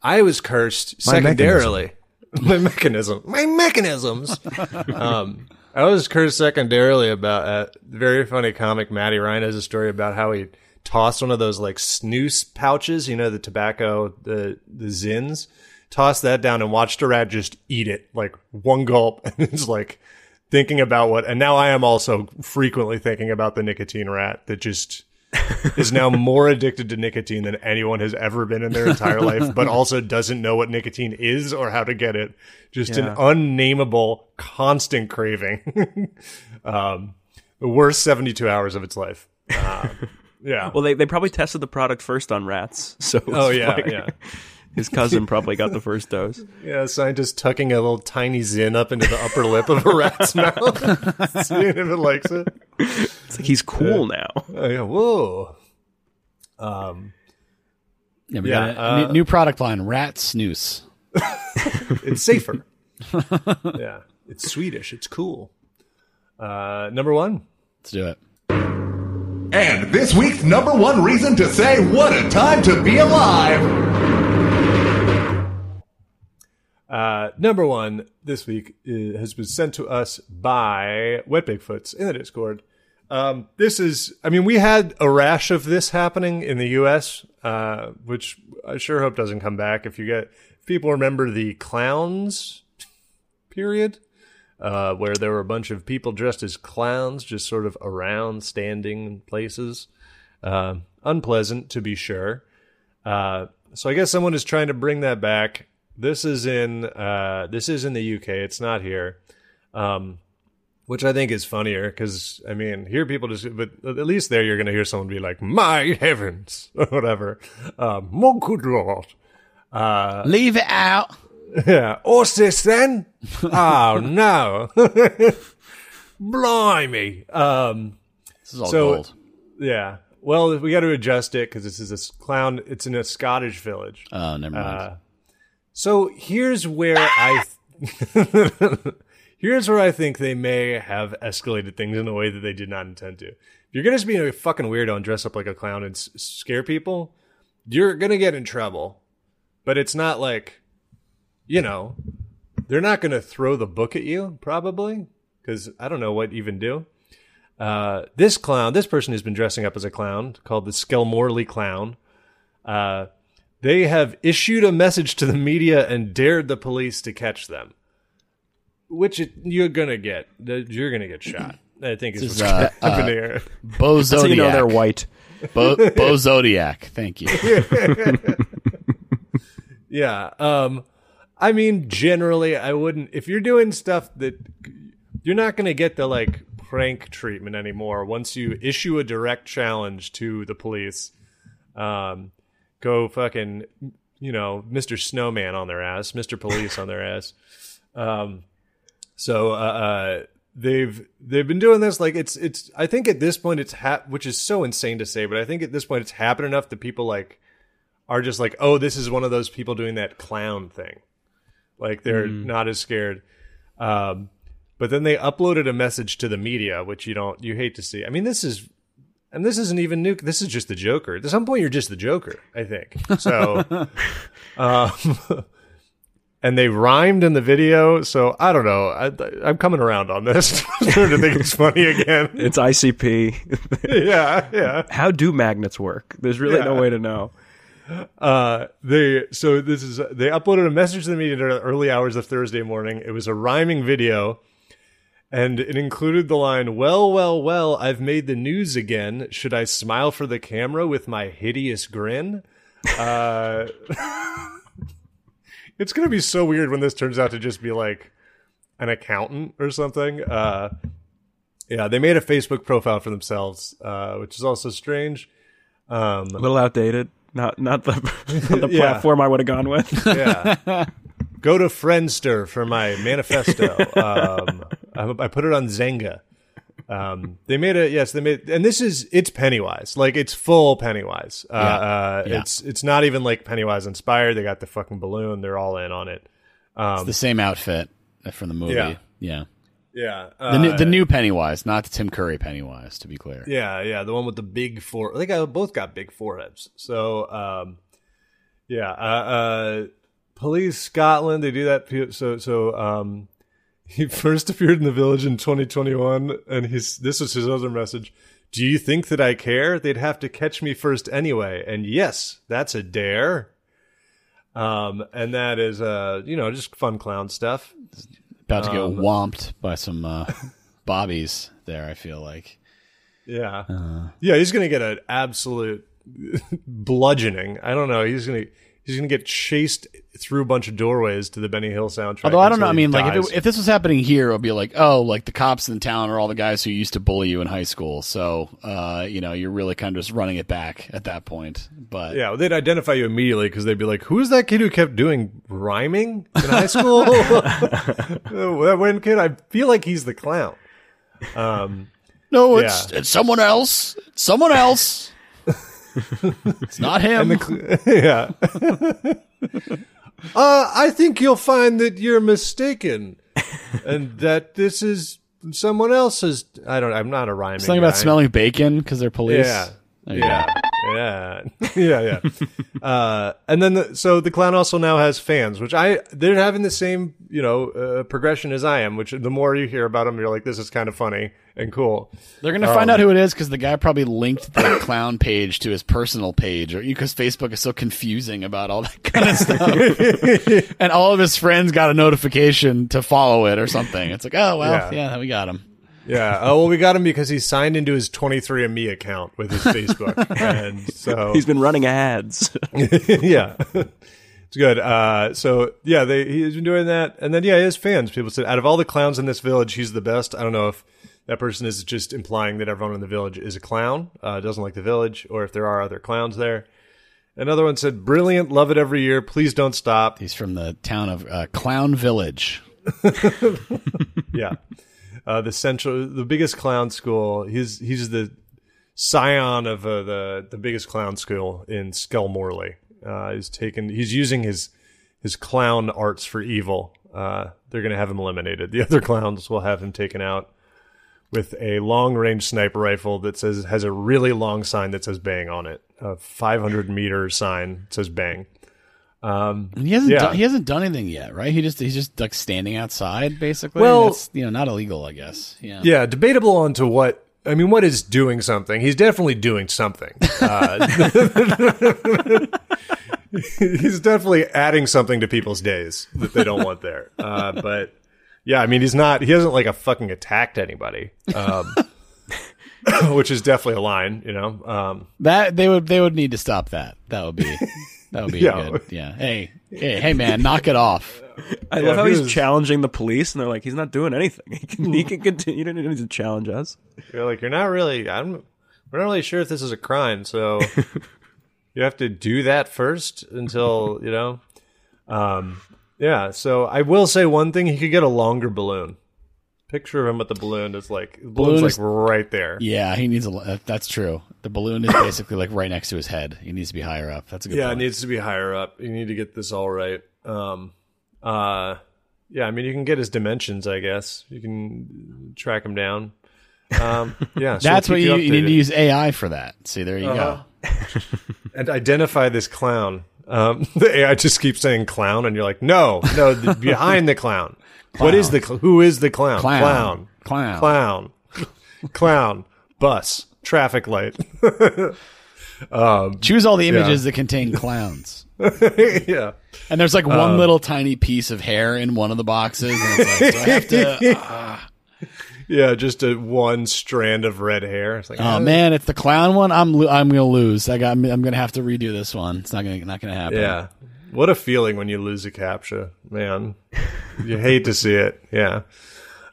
I was cursed My secondarily. my mechanism. My mechanisms. um, I was cursed secondarily about a very funny comic. Matty Ryan has a story about how he tossed one of those like snus pouches, you know, the tobacco, the the Zyns, tossed that down and watched a rat just eat it like one gulp, and it's like thinking about what. And now I am also frequently thinking about the nicotine rat that just is now more addicted to nicotine than anyone has ever been in their entire life, but also doesn't know what nicotine is or how to get it. Just an Yeah. unnameable, constant craving. um, the worst 72 hours of its life. Uh, yeah. Well, they, they probably tested the product first on rats. So oh, yeah, like- yeah. his cousin probably got the first dose. Yeah, scientists tucking a little tiny Zyn up into the upper lip of a rat's mouth, seeing if it likes it. It's like he's cool now. Oh, yeah, whoa. Um, Yeah, we Yeah, got a uh, new, new product line, Rat Snus. it's safer. yeah, it's Swedish. It's cool. Uh, number one. Let's do it. And this week's number one reason to say what a time to be alive. Uh, number one this week uh, has been sent to us by Wet Bigfoots in the Discord. Um, this is, I mean, we had a rash of this happening in the U.S., uh, which I sure hope doesn't come back. If you get, if people remember the clowns period, uh, where there were a bunch of people dressed as clowns, just sort of around, standing in places. Uh, unpleasant, to be sure. Uh, so I guess someone is trying to bring that back. This is in uh, this is in the UK. It's not here, um, which I think is funnier because I mean here people just but at least there you're going to hear someone be like my heavens or whatever. Um, my good lord. Leave it out. Yeah. What's this then? oh no. Blimey. Um, This is all So- gold. yeah. Well, we got to adjust it because this is a clown. It's in a Scottish village. Oh, never mind. Uh, So here's where I here's where I think they may have escalated things in a way that they did not intend to. If you're gonna just be a fucking weirdo and dress up like a clown and s- scare people, you're gonna get in trouble. But it's not like, you know, they're not gonna throw the book at you probably because I don't know what even do. Uh, this clown, this person who's been dressing up as a clown called the Skelmorley Clown. Uh, they have issued a message to the media and dared the police to catch them. Which it, you're gonna get. You're gonna get shot. I think is what's uh, gonna happen here. Bo Zodiac. you know they're white. Bo, Bo Zodiac. Thank you. Yeah. Um, I mean, generally, I wouldn't. If you're doing stuff that you're not gonna get the like prank treatment anymore once you issue a direct challenge to the police. Um, go fucking, you know, Mr. Snowman on their ass, Mr. Police on their ass. Um, so uh, uh, they've they've been doing this like it's it's. I think at this point it's hap- which is so insane to say, but I think at this point it's happened enough that people like are just like, oh, this is one of those people doing that clown thing. Like they're not as scared. Um, but then they uploaded a message to the media, which you don't you hate to see. I mean, this is and this isn't even new. This is just the Joker. At some point, you're just the Joker. I think so. um, and they rhymed in the video, so I don't know. I, I'm coming around on this. To think it's funny again. It's ICP. yeah, yeah. How do magnets work? There's really no way to know. Uh, they so this is they uploaded a message to the media the early hours of Thursday morning. It was a rhyming video, and it included the line, "Well, well, well, I've made the news again. Should I smile for the camera with my hideous grin?" Uh, it's gonna be so weird when this turns out to just be like an accountant or something. Uh, yeah, they made a Facebook profile for themselves, uh, which is also strange. Um, A little outdated. Not not the not the Yeah. platform I would have gone with. yeah. Go to Friendster for my manifesto. Um, I, I put it on Xanga. Um, they made a yes. They made, and this is it's Pennywise. Like it's full Pennywise. Uh, uh, Yeah. It's it's not even like Pennywise inspired. They got the fucking balloon. They're all in on it. It's the same outfit from the movie. Yeah. Yeah. Yeah. The, Uh, new, the new Pennywise, not the Tim Curry Pennywise, to be clear. Yeah, yeah, the one with the big four. They got both got big foreheads. So, um, yeah, uh, uh, police Scotland. They do that. So, so um, he first appeared in the village in 2021, and his this was his other message. Do you think that I care? They'd have to catch me first anyway. And yes, that's a dare. Um, and that is uh, you know, just fun clown stuff. About to get Um, whomped by some uh, bobbies there, I feel like. Yeah. yeah, he's going to get an absolute bludgeoning. I don't know. He's going to he's going to get chased through a bunch of doorways to the Benny Hill soundtrack. Although I don't know. I he mean, like, if, it, if this was happening here, it would be like, oh, like the cops in town are all the guys who used to bully you in high school. So, uh, you know, you're really kind of just running it back at that point. But yeah, they'd identify you immediately because they'd be like, "Who's that kid who kept doing rhyming in high school?" that one kid. I feel like he's the clown. Um, no, it's Yeah. it's someone else. Someone else. It's not him. yeah. uh, I think you'll find that you're mistaken, and that this is someone else's. I don't. I'm not a rhyming. Something about smelling bacon because they're police. Yeah. There you Yeah. Yeah. yeah. Yeah. uh, and then, the, so the clown also now has fans, which I, they're having the same, you know, uh, progression as I am, which the more you hear about them, you're like, this is kind of funny and cool. They're gonna find out who it is because the guy probably linked the clown page to his personal page, or because Facebook is so confusing about all that kind of stuff. and all of his friends got a notification to follow it or something. It's like, oh well, Yeah. yeah, we got him. Yeah. Oh, well, we got him because he signed into his 23andMe account with his Facebook. and so, He's been running ads. yeah. It's good. Uh, so yeah, they he's been doing that, and then yeah, his fans. People said out of all the clowns in this village, he's the best. I don't know if that person is just implying that everyone in the village is a clown, uh, doesn't like the village, or if there are other clowns there. Another one said, "Brilliant, love it every year. Please don't stop." He's from the town of uh, Clown Village. yeah, uh, the central, the biggest clown school. He's he's the scion of uh, the the biggest clown school in Skelmorley. Uh, he's taken. He's using his his clown arts for evil. Uh, they're going to have him eliminated. The other clowns will have him taken out with a long range sniper rifle that says has a really long sign that says "bang" on it. A 500 meter sign that says "bang." And he hasn't Yeah. done, he hasn't done anything yet, right? He just he's just like standing outside, basically. Well- That's, you know, not illegal, I guess. Yeah. Yeah, debatable on to what. I mean, what is doing something? He's definitely doing something. Uh, he's definitely adding something to people's days that they don't want there. Uh, but yeah, I mean, he's not. He hasn't like a fucking attacked anybody, um, which is definitely a line. You know, um, That they would they would need to stop that. That would be that would be Yeah. good. Yeah. Hey, hey, hey, man, knock it off. I Yeah, love how he he's was- challenging the police, and they're like, "He's not doing anything. He can, he can continue. You don't need to challenge us." you're like, you're not really. I'm. We're not really sure if this is a crime, so you have to do that first until you know. Um, yeah. So I will say one thing: he could get a longer balloon. Picture of him with the balloon is like the balloon's Balloon like right there. Yeah, he needs a. That's true. The balloon is basically like right next to his head. He needs to be higher up. That's a good. Yeah, it needs to be higher up. You need to get this all right. Um, uh, yeah, I mean, you can get his dimensions, I guess. You can track him down. Um, yeah, so That's what you, you need to use AI for that. See, there you Uh-huh. and identify this clown. Um, the AI just keeps saying clown, and you're like, no, no, the, behind the clown. What is the cl- who is the clown? Clown. clown, Clown. clown, clown. Bus, traffic light. go. Choose all the images that contain clowns. yeah, And there's like Uh. one little tiny piece of hair in one of the boxes, and it's like, do I have to? ah. Yeah, just a one strand of red hair. It's like, Oh eh, man, it's the clown one. I'm lo- I'm gonna lose. I got. I'm gonna have to redo this one. It's not gonna not gonna happen. Yeah. What a feeling when you lose a captcha, man. you hate to see it. Yeah.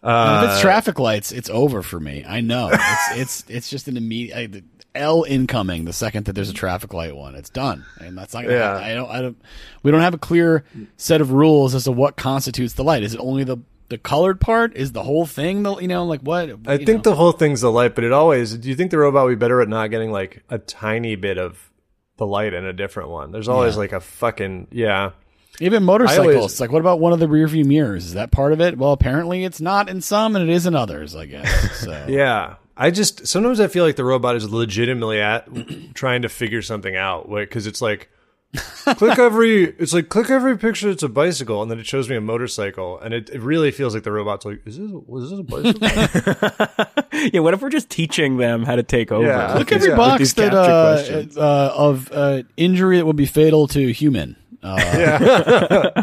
And if it's traffic lights, it's over for me. I know. It's it's it's just an immediate I, L incoming the second that there's a traffic light one. It's done, and that's not. Gonna Yeah. happen. I don't. I don't. We don't have a clear set of rules as to what constitutes the light. Is it only the the colored part? Is the whole thing the you know like what? I think the whole thing's the light, but it always. Do you think the robot would be better at not getting like a tiny bit of the light in a different one? There's always Yeah. like a fucking yeah. even motorcycles. always- like what about one of the rear view mirrors? Is that part of it? Well, apparently it's not in some, and it is in others. I guess. So Yeah. I just sometimes I feel like the robot is legitimately at trying to figure something out because it's like click every it's like click every picture it's a bicycle and then it shows me a motorcycle and it, it really feels like the robot's like is this was this a bicycle yeah, what if we're just teaching them how to take over? Yeah. Look every Yeah. Box these that uh, uh, of uh, injury that would be fatal to human. Uh, yeah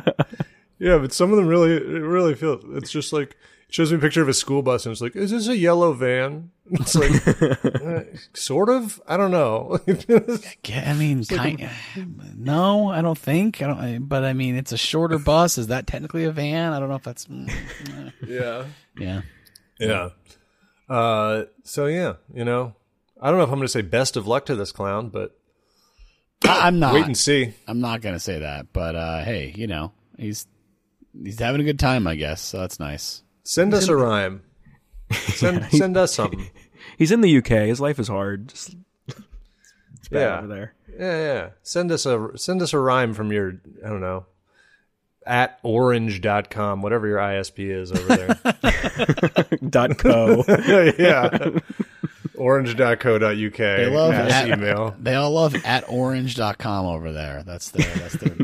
but some of them really it really feel it's just like it shows me a picture of a school bus and it's like is this a yellow van it's like uh, sort of I don't know I mean, kind, no, I don't think. I don't. But I mean, it's a shorter bus. Is that technically a van? I don't know if that's. mm, yeah Yeah. Yeah. Uh, so yeah, you know, I don't know if I'm going to say best of luck to this clown, but I, I'm not. wait and see. I'm not gonna say that. But uh, hey, you know, he's he's having a good time, I guess. So that's nice. Send us a rhyme. Send send us something. He's in the UK. His life is hard. Just, it's bad Yeah. over there. Yeah, yeah. Send us a send us a rhyme from your I don't know at orange.com, whatever your ISP is over there. Dot co. yeah. Orange.co.uk. They love mass it. email. They all love at orange.com over there. That's their that's their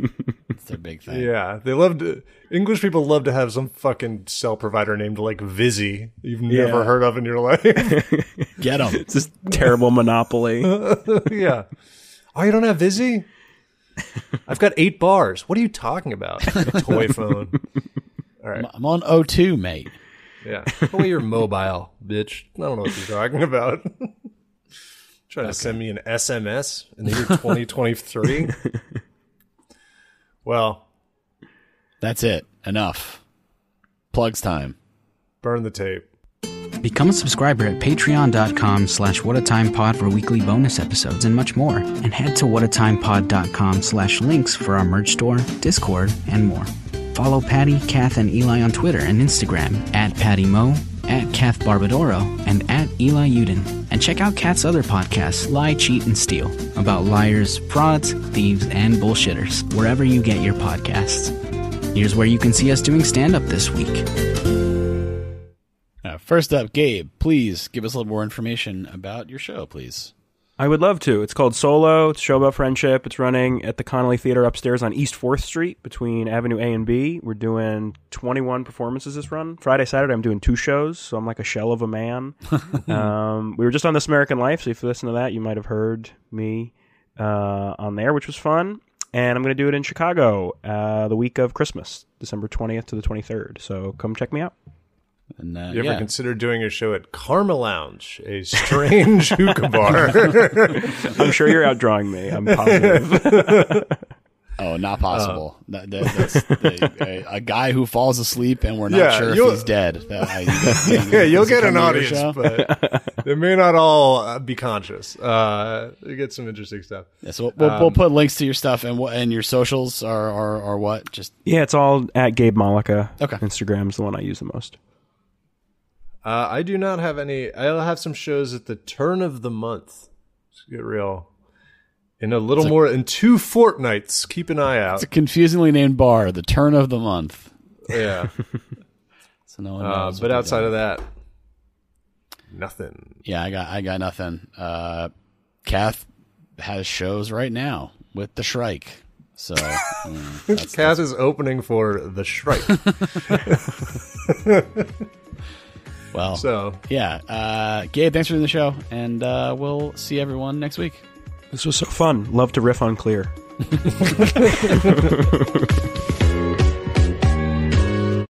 that's their big thing. Yeah, they love to. English people love to have some fucking cell provider named like Vizzy you've never heard of in your life. Get them. It's this terrible monopoly. yeah. Oh, you don't have Vizzy? I've got eight bars. What are you talking about? A toy phone. All right. I'm on O2, mate. Yeah. Put away your mobile, bitch. I don't know what you're talking about. Trying to send me an SMS in the year 2023. Well, That's it. Enough. Plugs time. burn the tape. Become a subscriber at patreon.com slash whatatimepod for weekly bonus episodes and much more. And head to whatatimepod.com slash links for our merch store, Discord, and more. Follow Patty, Kath, and Eli on Twitter and Instagram at Patty Mo, at Kath Barbadoro, and at Eli Yudin. And check out Kath's other podcasts, Lie, Cheat, and Steal, about liars, frauds, thieves, and bullshitters, wherever you get your podcasts. Here's where you can see us doing stand up this week. Uh, first up, Gabe, please give us a little more information about your show, please. I would love to. It's called Solo. It's a show about friendship. It's running at the Connelly Theater upstairs on East 4th Street between Avenue A and B. We're doing 21 performances this run. Friday, Saturday, I'm doing two shows, so I'm like a shell of a man. um, we were just on This American Life, so if you listen to that, you might have heard me uh, on there, which was fun. And I'm going to do it in Chicago uh, the week of Christmas, December 20th to the 23rd. So come check me out. And uh, You ever yeah. consider doing a show at Karma Lounge, a strange hookah bar? I'm sure you're outdrawing me. I'm positive. Oh, not possible. That- that- that's the- a, a guy who falls asleep and we're not Yeah, sure if he's dead. That- I- yeah, you'll get an come to your audience, but they may not all uh, be conscious. Uh, you get some interesting stuff. Yeah, so we'll, we'll, we'll Um, put links to your stuff and what and your socials are are, are what? Just yeah, it's all at Gabe Mollica. Okay. Instagram's the one I use the most. Uh, I do not have any. I'll have some shows at the turn of the month. Let's get real. In a little more, in two fortnights. Keep an eye out. it's a confusingly named bar, the turn of the month. yeah. So no one Uh, but outside of that, nothing. Yeah, I got I got nothing. Uh Kath has shows right now with the Shrike. So mm, Cass is opening for the Shrike. well so yeah. Uh Gabe, thanks for doing the show and uh we'll see everyone next week. This was so fun. Love to riff on clear.